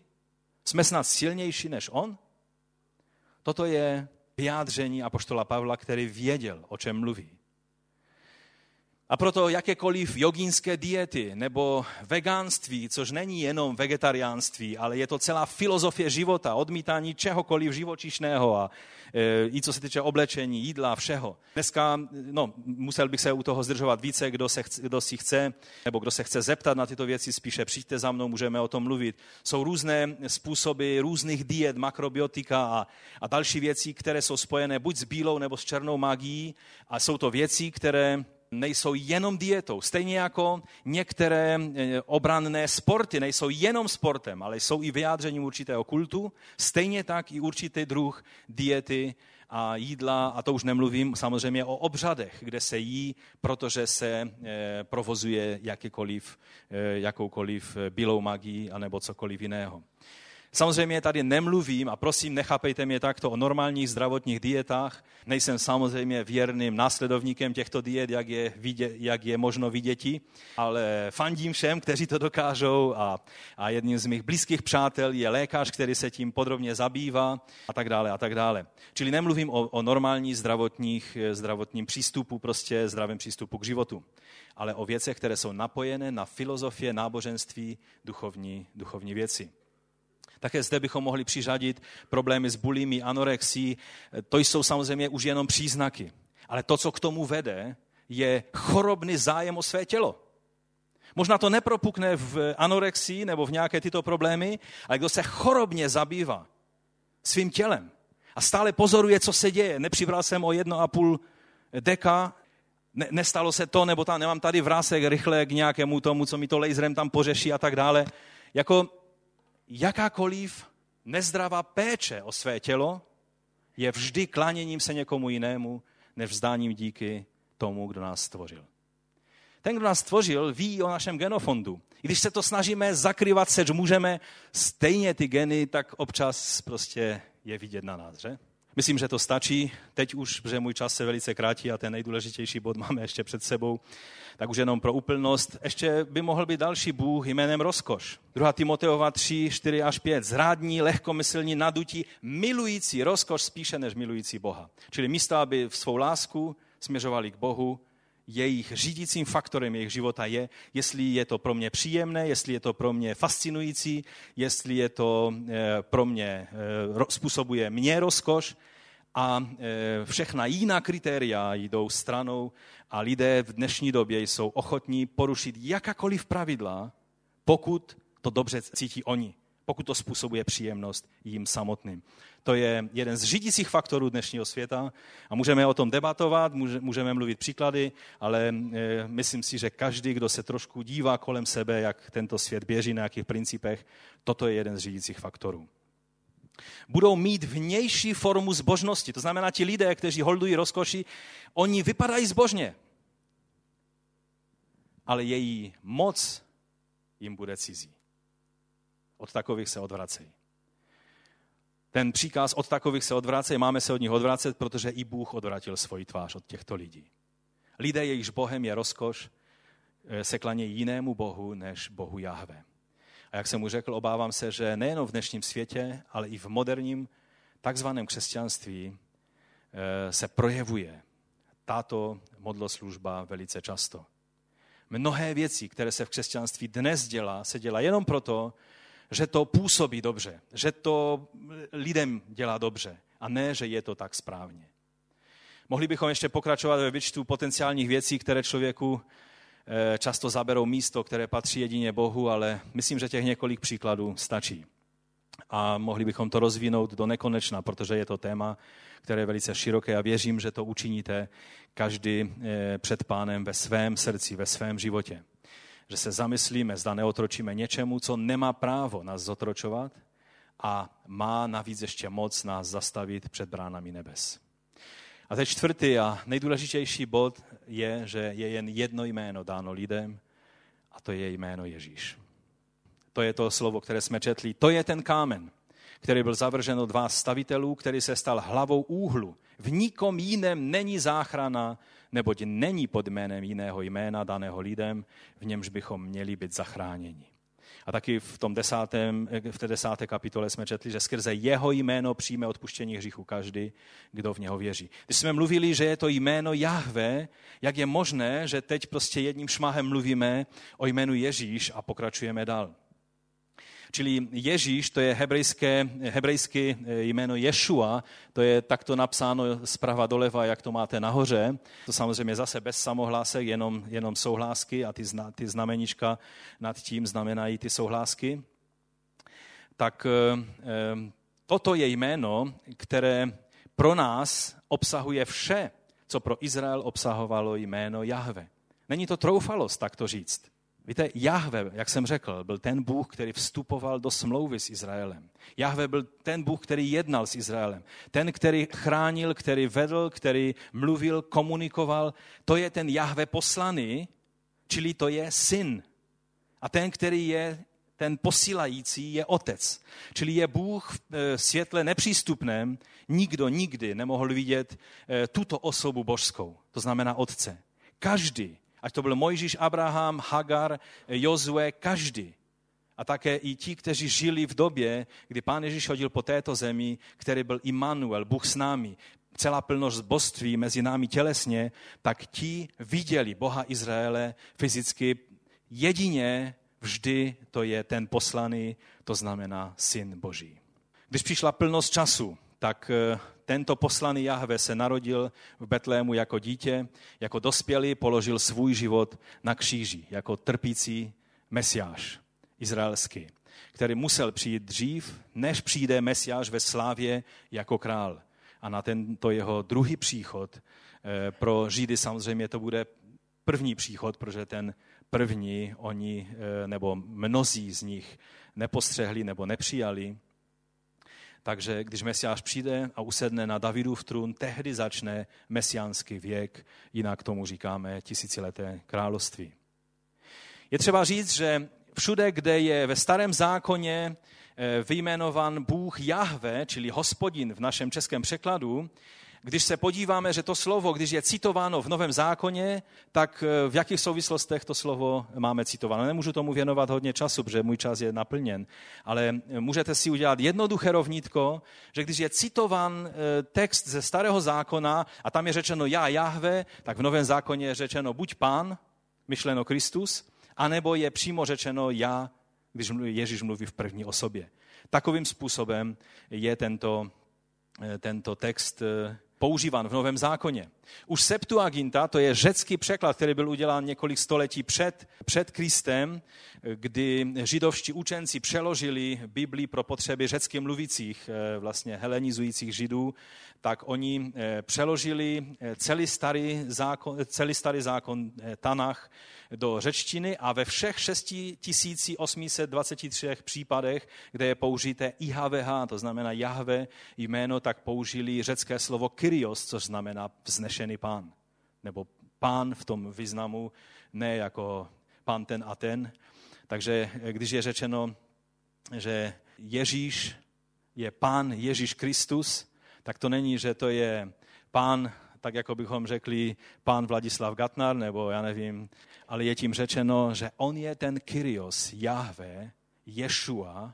Jsme snad silnější než on? Toto je vyjádření apoštola Pavla, který věděl, o čem mluví. A proto jakékoliv jogínské diety nebo vegánství, což není jenom vegetariánství, ale je to celá filozofie života, odmítání čehokoliv živočišného a e, i co se týče oblečení, jídla, všeho. Dneska, no, musel bych se u toho zdržovat více, kdo, se chce, kdo si chce, nebo kdo se chce zeptat na tyto věci, spíše přijďte za mnou, můžeme o tom mluvit. Jsou různé způsoby různých diet, makrobiotika a, a další věci, které jsou spojené buď s bílou nebo s černou magií a jsou to věci, které nejsou jenom dietou. Stejně jako některé eh, obranné sporty nejsou jenom sportem, ale jsou i vyjádřením určitého kultu, stejně tak i určitý druh diety a jídla, a to už nemluvím samozřejmě o obřadech, kde se jí, protože se eh, provozuje jakýkoliv, eh, jakoukoliv bílou magii anebo cokoliv jiného. Samozřejmě tady nemluvím, a prosím, nechápejte mě takto, o normálních zdravotních dietách. Nejsem samozřejmě věrným následovníkem těchto diet, jak je, jak je možno viděti, ale fandím všem, kteří to dokážou a, a jedním z mých blízkých přátel je lékař, který se tím podrobně zabývá a tak dále a tak dále. Čili nemluvím o, o normální zdravotních, zdravotním přístupu, prostě zdravém přístupu k životu, ale o věcech, které jsou napojené na filozofie, náboženství, duchovní, duchovní věci. Také zde bychom mohli přiřadit problémy s bulimi, anorexí. To jsou samozřejmě už jenom příznaky. Ale to, co k tomu vede, je chorobný zájem o své tělo. Možná to nepropukne v anorexii nebo v nějaké tyto problémy, ale kdo se chorobně zabývá svým tělem a stále pozoruje, co se děje. Nepřibral jsem o jedno a půl deka, ne, nestalo se to, nebo tam nemám tady vrásek rychle k nějakému tomu, co mi to laserem tam pořeší a tak dále. Jako jakákoliv nezdravá péče o své tělo je vždy kláněním se někomu jinému, než vzdáním díky tomu, kdo nás stvořil. Ten, kdo nás stvořil, ví o našem genofondu. I když se to snažíme zakrývat, seč můžeme, stejně ty geny, tak občas prostě je vidět na nás, že? Myslím, že to stačí. Teď už, protože můj čas se velice krátí a ten nejdůležitější bod *laughs* máme ještě před sebou, tak už jenom pro úplnost. Ještě by mohl být další Bůh jménem rozkoš. 2. Timoteova 3, 4 až 5. Zrádní, lehkomyslní, nadutí, milující rozkoš spíše než milující Boha. Čili místo, aby v svou lásku směřovali k Bohu, jejich řídícím faktorem jejich života je, jestli je to pro mě příjemné, jestli je to pro mě fascinující, jestli je to eh, pro mě, eh, způsobuje mě rozkoš. A eh, všechna jiná kritéria jdou stranou a lidé v dnešní době jsou ochotní porušit jakákoliv pravidla, pokud to dobře cítí oni pokud to způsobuje příjemnost jim samotným. To je jeden z řídících faktorů dnešního světa a můžeme o tom debatovat, můžeme mluvit příklady, ale e, myslím si, že každý, kdo se trošku dívá kolem sebe, jak tento svět běží, na jakých principech, toto je jeden z řídících faktorů. Budou mít vnější formu zbožnosti. To znamená, ti lidé, kteří holdují rozkoši, oni vypadají zbožně. Ale její moc jim bude cizí. Od takových se odvracejí. Ten příkaz od takových se odvracejí, máme se od nich odvracet, protože i Bůh odvratil svoji tvář od těchto lidí. Lidé, jejichž Bohem je rozkoš, eh, se klanějí jinému Bohu než Bohu Jahve. A jak jsem mu řekl, obávám se, že nejen v dnešním světě, ale i v moderním takzvaném křesťanství eh, se projevuje tato modloslužba velice často. Mnohé věci, které se v křesťanství dnes dělá, se dělá jenom proto, že to působí dobře, že to lidem dělá dobře a ne, že je to tak správně. Mohli bychom ještě pokračovat ve výčtu potenciálních věcí, které člověku eh, často zaberou místo, které patří jedině Bohu, ale myslím, že těch několik příkladů stačí. A mohli bychom to rozvinout do nekonečna, protože je to téma, které je velice široké a věřím, že to učiníte každý eh, před pánem ve svém srdci, ve svém životě že se zamyslíme, zda neotročíme něčemu, co nemá právo nás zotročovat a má navíc ještě moc nás zastavit před bránami nebes. A teď čtvrtý a nejdůležitější bod je, že je jen jedno jméno dáno lidem a to je jméno Ježíš. To je to slovo, které jsme četli. To je ten kámen, který byl zavržen od vás stavitelů, který se stal hlavou úhlu. V nikom jiném není záchrana, neboť není pod jménem jiného jména daného lidem, v němž bychom měli být zachráněni. A taky v, tom desátém, v té desáté kapitole jsme četli, že skrze jeho jméno přijme odpuštění hříchu každý, kdo v něho věří. Když jsme mluvili, že je to jméno Jahve, jak je možné, že teď prostě jedním šmahem mluvíme o jménu Ježíš a pokračujeme dál. Čili Ježíš, to je hebrejské, hebrejské eh, jméno Ješua, to je takto napsáno zprava doleva, jak to máte nahoře. To samozřejmě zase bez samohlásek, jenom, jenom souhlásky a ty, zna, ty znamenička nad tím znamenají ty souhlásky. Tak eh, eh, toto je jméno, které pro nás obsahuje vše, co pro Izrael obsahovalo jméno Jahve. Není to troufalost tak to říct. Víte, Jahve, jak jsem řekl, byl ten Bůh, který vstupoval do smlouvy s Izraelem. Jahve byl ten Bůh, který jednal s Izraelem. Ten, který chránil, který vedl, který mluvil, komunikoval. To je ten Jahve poslaný, čili to je syn. A ten, který je ten posílající, je otec. Čili je Bůh v e, světle nepřístupném. Nikdo nikdy nemohl vidět e, tuto osobu božskou, to znamená otce. Každý, ať to byl Mojžíš, Abraham, Hagar, Jozue, každý. A také i ti, kteří žili v době, kdy pán Ježíš chodil po této zemi, který byl Immanuel, Bůh s námi, celá plnost božství mezi námi tělesně, tak ti viděli Boha Izraele fyzicky jedině vždy to je ten poslaný, to znamená syn Boží. Když přišla plnost času, tak eh, tento poslaný Jahve se narodil v Betlému jako dítě, jako dospělý položil svůj život na kříži, jako trpící mesiáš izraelský, který musel přijít dřív, než přijde mesiáš ve slávě jako král. A na tento jeho druhý příchod eh, pro Židy samozřejmě to bude první příchod, protože ten první oni, eh, nebo mnozí z nich nepostřehli nebo nepřijali. Takže když Mesiáš přijde a usedne na Davidův trůn, tehdy začne mesiánský věk, jinak tomu říkáme tisícileté království. Je třeba říct, že všude, kde je ve starém zákoně eh, vyjmenovan Bůh Jahve, čili hospodin v našem českém překladu, když se podíváme, že to slovo, když je citováno v Novém zákoně, tak eh, v jakých souvislostech to slovo máme citováno. Nemůžu tomu věnovat hodně času, protože můj čas je naplněn, ale eh, můžete si udělat jednoduché rovnítko, že když je citován eh, text ze starého zákona a tam je řečeno já Jahve, tak v Novém zákoně je řečeno buď pán, myšleno Kristus, anebo je přímo řečeno já, když Ježíš mluví v první osobě. Takovým způsobem je tento, tento text používán v Novém zákoně. Už Septuaginta, to je řecký překlad, který byl udělán několik století před, před Kristem, kdy židovští učenci přeložili Biblii pro potřeby řecky mluvících, eh, vlastně helenizujících židů, tak oni eh, přeložili eh, celý starý zákon, celý starý zákon Tanach do řečtiny a ve všech 6823 případech, kde je použité IHVH, to znamená Jahve jméno, tak použili řecké slovo Kyrios, což znamená vznešený pán. Nebo pán v tom významu, ne jako pán ten a ten. Takže když je řečeno, že Ježíš je pán Ježíš Kristus, tak to není, že to je pán tak jako bychom řekli pán Vladislav Gatnar, nebo já nevím, ale je tím řečeno, že on je ten Kyrios, Jahve, Ješua,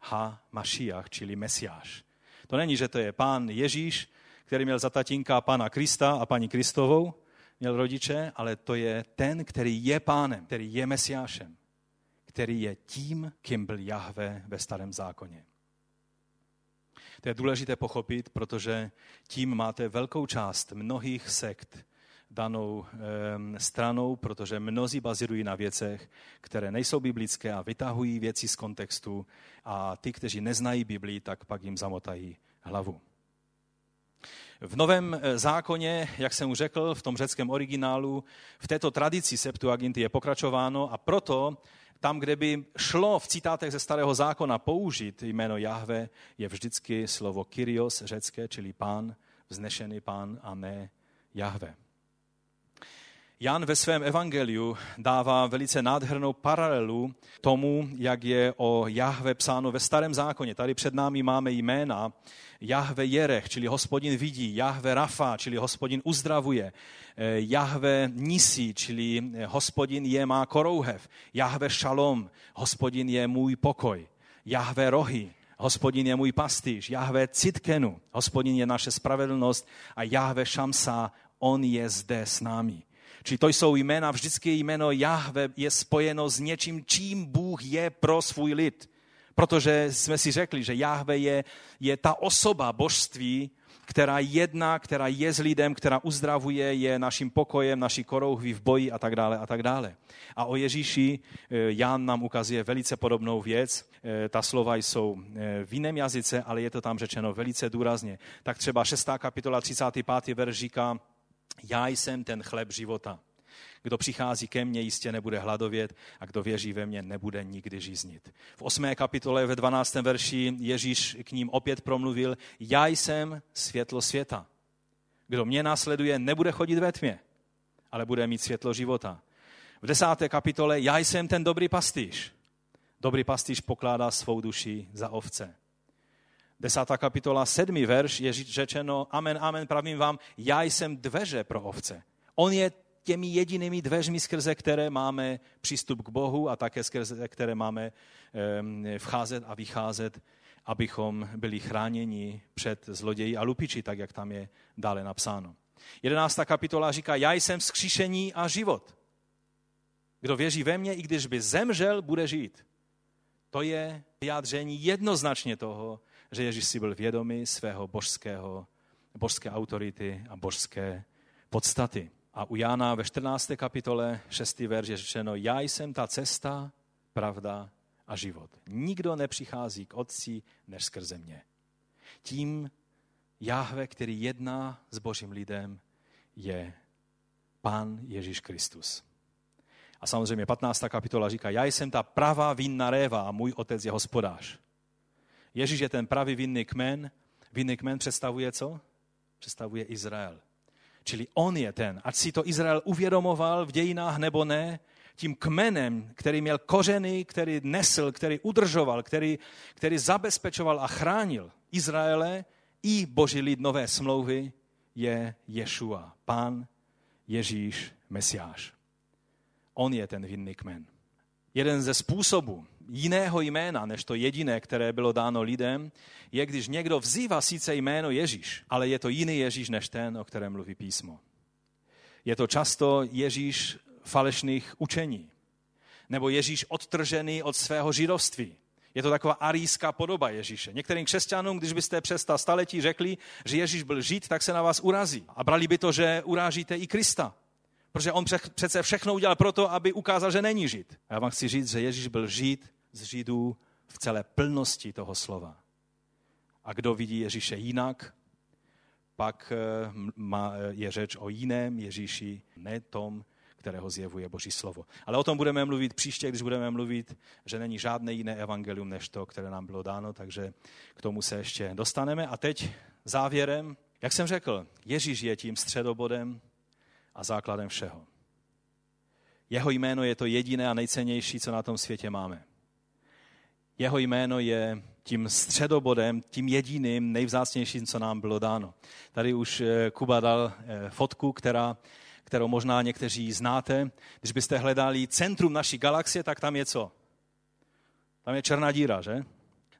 Ha Mašiach, čili Mesiáš. To není, že to je pán Ježíš, který měl za tatínka pána Krista a paní Kristovou, měl rodiče, ale to je ten, který je pánem, který je Mesiášem, který je tím, kým byl Jahve ve starém zákoně. To je důležité pochopit, protože tím máte velkou část mnohých sekt danou e, stranou, protože mnozí bazirují na věcech, které nejsou biblické a vytahují věci z kontextu a ty, kteří neznají Biblii, tak pak jim zamotají hlavu. V Novém eh, zákoně, jak jsem už řekl, v tom řeckém originálu, v této tradici Septuaginty je pokračováno a proto tam, kde by šlo v citátech ze starého zákona použít jméno Jahve, je vždycky slovo Kyrios řecké, čili pán, vznešený pán a ne Jahve. Jan ve svém evangeliu dává velice nádhernou paralelu tomu, jak je o Jahve psáno ve starém zákoně. Tady před námi máme jména Jahve Jerech, čili hospodin vidí, Jahve Rafa, čili hospodin uzdravuje, eh, Jahve Nisi, čili hospodin je má korouhev, Jahve Šalom, hospodin je můj pokoj, Jahve Rohy, hospodin je můj pastýř, Jahve Citkenu, hospodin je naše spravedlnost a Jahve Šamsa, on je zde s námi. Či to jsou jména, vždycky jméno Jahve je spojeno s něčím, čím Bůh je pro svůj lid. Protože jsme si řekli, že Jahve je, je ta osoba božství, která jedná, která je s lidem, která uzdravuje, je naším pokojem, naší korouhví v boji a tak dále a tak dále. A o Ježíši eh, Jan nám ukazuje velice podobnou věc. Eh, ta slova jsou eh, v jiném jazyce, ale je to tam řečeno velice důrazně. Tak třeba 6. kapitola 35. verš říká, Já jsem ten chleb života. Kdo přichází ke mně, jistě nebude hladovět a kdo věří ve mě, nebude nikdy žíznit. V 8. kapitole ve 12. verši Ježíš k ním opět promluvil, já jsem světlo světa. Kdo mě následuje, nebude chodit ve tmě, ale bude mít světlo života. V 10. kapitole, já jsem ten dobrý pastýř. Dobrý pastýř pokládá svou duši za ovce. Desátá kapitola, sedmý verš je řečeno, amen, amen, pravím vám, já jsem dveře pro ovce. On je těmi jedinými dveřmi, skrze které máme přístup k Bohu a také skrze které máme vcházet a vycházet, abychom byli chráněni před zloději a lupiči, tak jak tam je dále napsáno. Jedenáctá kapitola říká, já jsem vzkříšení a život. Kdo věří ve mně, i když by zemřel, bude žít. To je vyjádření jednoznačně toho, že Ježíš si byl vědomý svého božského, božské autority a božské podstaty. A u Jána ve 14. kapitole 6. verš je řečeno, já jsem ta cesta, pravda a život. Nikdo nepřichází k Otci než skrze mě. Tím Jahve, který jedná s božím lidem, je Pán Ježíš Kristus. A samozřejmě 15. kapitola říká, já jsem ta pravá vinná réva a můj otec je hospodář. Ježíš je ten pravý vinný kmen. Vinný kmen představuje co? Představuje Izrael. Čili on je ten, ať si to Izrael uvědomoval v dějinách nebo ne, tím kmenem, který měl kořeny, který nesl, který udržoval, který, který zabezpečoval a chránil Izraele i boží lid nové smlouvy, je Ješua, pán Ježíš Mesiáš. On je ten vinný kmen. Jeden ze způsobů jiného jména, než to jediné, které bylo dáno lidem, je, když někdo vzývá sice jméno Ježíš, ale je to jiný Ježíš než ten, o kterém mluví písmo. Je to často Ježíš falešných učení. Nebo Ježíš odtržený od svého židovství. Je to taková arijská podoba Ježíše. Některým křesťanům, když byste přes ta staletí řekli, že Ježíš byl žid, tak se na vás urazí. A brali by to, že urážíte i Krista. Protože on přece všechno udělal proto, aby ukázal, že není žid. A já vám chci říct, že Ježíš byl žid z Židů v celé plnosti toho slova. A kdo vidí Ježíše jinak, pak eh, je řeč o jiném Ježíši, ne tom, kterého zjevuje Boží slovo. Ale o tom budeme mluvit příště, když budeme mluvit, že není žádné jiné evangelium než to, které nám bylo dáno, takže k tomu se ještě dostaneme. A teď závěrem, jak jsem řekl, Ježíš je tím středobodem a základem všeho. Jeho jméno je to jediné a nejcennější, co na tom světě máme. Jeho jméno je tím středobodem, tím jediným, nejvzácnějším, co nám bylo dáno. Tady už eh, Kuba dal eh, fotku, která, kterou možná někteří znáte. Když byste hledali centrum naší galaxie, tak tam je co? Tam je černá díra, že?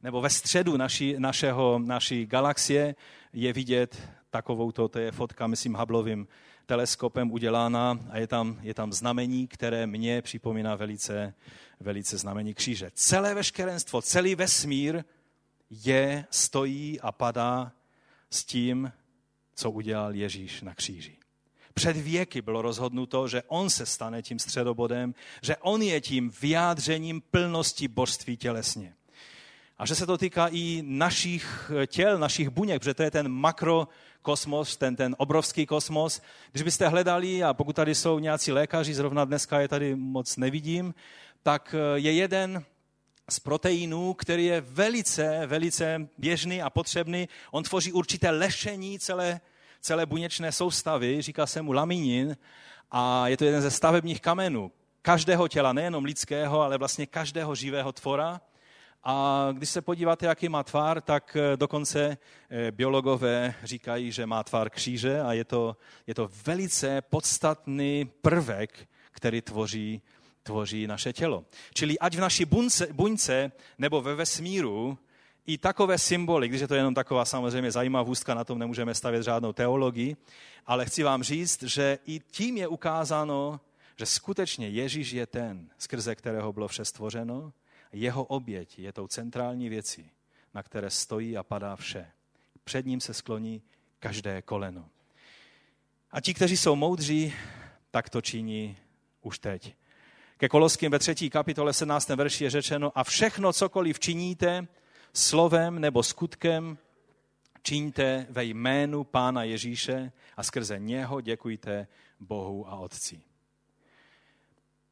Nebo ve středu naší, našeho, naší galaxie je vidět takovou, to, to je fotka, myslím, Hubbleovým teleskopem udělána a je tam, je tam znamení, které mě připomíná velice, velice znamení kříže. Celé veškerenstvo, celý vesmír je, stojí a padá s tím, co udělal Ježíš na kříži. Před věky bylo rozhodnuto, že on se stane tím středobodem, že on je tím vyjádřením plnosti božství tělesně. A že se to týká i našich těl, našich buněk, protože to je ten makrokosmos, ten, ten obrovský kosmos. Když byste hledali, a pokud tady jsou nějací lékaři, zrovna dneska je tady moc nevidím, tak eh, je jeden z proteinů, který je velice, velice běžný a potřebný. On tvoří určité lešení celé, celé buněčné soustavy, říká se mu laminin, a je to jeden ze stavebních kamenů každého těla, nejenom lidského, ale vlastně každého živého tvora. A když se podíváte, jaký má tvar, tak eh, dokonce eh, biologové říkají, že má tvar kříže a je to, je to velice podstatný prvek, který tvoří, tvoří naše tělo. Čili ať v naší buňce, buňce nebo ve vesmíru i takové symboly, když je to jenom taková samozřejmě zajímavostka, na tom nemůžeme stavět žádnou teologii, ale chci vám říct, že i tím je ukázáno, že skutečně Ježíš je ten, skrze kterého bylo vše stvořeno, jeho oběť je tou centrální věcí, na které stojí a padá vše. Před ním se skloní každé koleno. A ti, kteří jsou moudří, tak to činí už teď. Ke Koloským ve třetí kapitole 17. verši je řečeno, a všechno, cokoliv činíte, slovem nebo skutkem, čiňte ve jménu Pána Ježíše a skrze něho děkujte Bohu a Otci.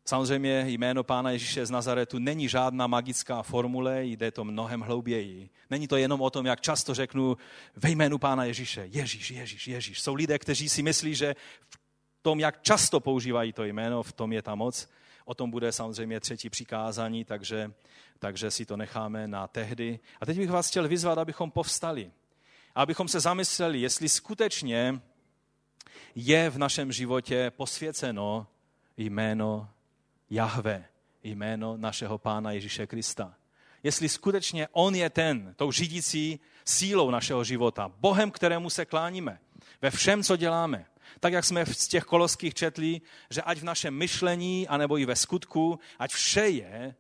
Samozřejmě jméno Pána Ježíše z Nazaretu není žádná magická formule, jde to mnohem hlouběji. Není to jenom o tom, jak často řeknu ve jménu Pána Ježíše, Ježíš, Ježíš, Ježíš. Jsou lidé, kteří si myslí, že v tom, jak často používají to jméno, v tom je ta moc. O tom bude samozřejmě třetí přikázání, takže, takže si to necháme na tehdy. A teď bych vás chtěl vyzvat, abychom povstali. Abychom se zamysleli, jestli skutečně je v našem životě posvěceno jméno Jahve, jméno našeho Pána Ježíše Krista. Jestli skutečně On je ten, tou řídící sílou našeho života, Bohem, kterému se kláníme, ve všem, co děláme. Tak, jak jsme z těch koloských četli, že ať v našem myšlení, anebo i ve skutku, ať vše je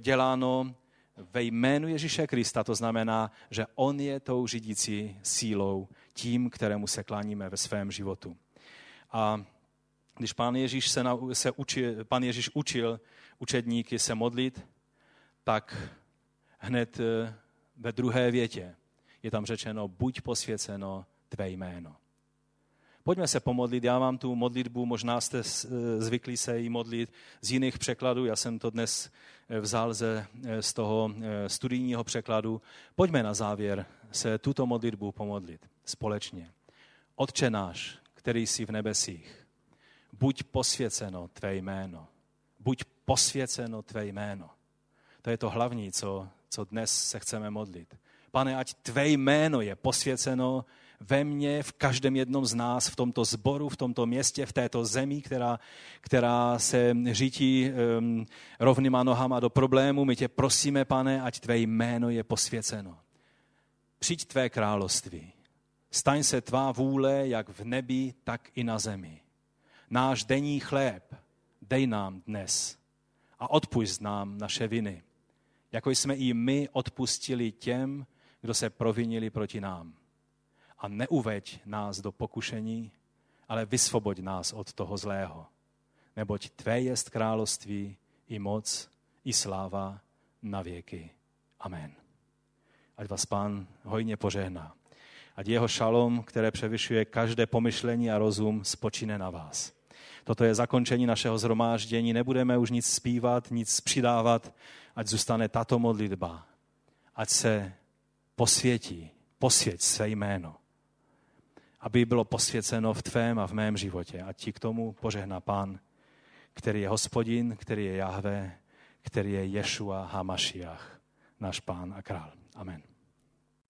děláno ve jménu Ježíše Krista, to znamená, že On je tou řídící sílou, tím, kterému se kláníme ve svém životu. A když pán Ježíš, se, na, se učil, pán Ježíš učil učedníky se modlit, tak hned eh, ve druhé větě je tam řečeno, buď posvěceno tvé jméno. Pojďme se pomodlit, já mám tu modlitbu, možná jste eh, zvyklí se jí modlit z jiných překladů, já jsem to dnes eh, vzal ze, z toho studijního překladu. Pojďme na závěr se tuto modlitbu pomodlit společně. Otče náš, který jsi v nebesích, buď posvěceno tvé jméno. Buď posvěceno tvé jméno. To je to hlavní, co, co dnes se chceme modlit. Pane, ať tvé jméno je posvěceno ve mně, v každém jednom z nás, v tomto zboru, v tomto městě, v této zemi, která, která se řítí um, rovnýma nohama do problému. My tě prosíme, pane, ať tvé jméno je posvěceno. Přijď tvé království. Staň se tvá vůle, jak v nebi, tak i na zemi. Náš denní chléb dej nám dnes a odpust nám naše viny, jako jsme i my odpustili těm, kdo se provinili proti nám. A neuveď nás do pokušení, ale vysvoboď nás od toho zlého. Neboť Tvé jest království i moc, i sláva na věky. Amen. Ať vás Pán hojně požehná. Ať jeho šalom, které převyšuje každé pomyšlení a rozum, spočine na vás. Toto je zakončení našeho zhromáždění. Nebudeme už nic zpívat, nic přidávat, ať zůstane tato modlitba. Ať se posvětí, posvěť své jméno. Aby bylo posvěceno v tvém a v mém životě. Ať ti k tomu požehná Pán, který je hospodin, který je Jahve, který je Ješua Hamašiach, náš Pán a Král. Amen.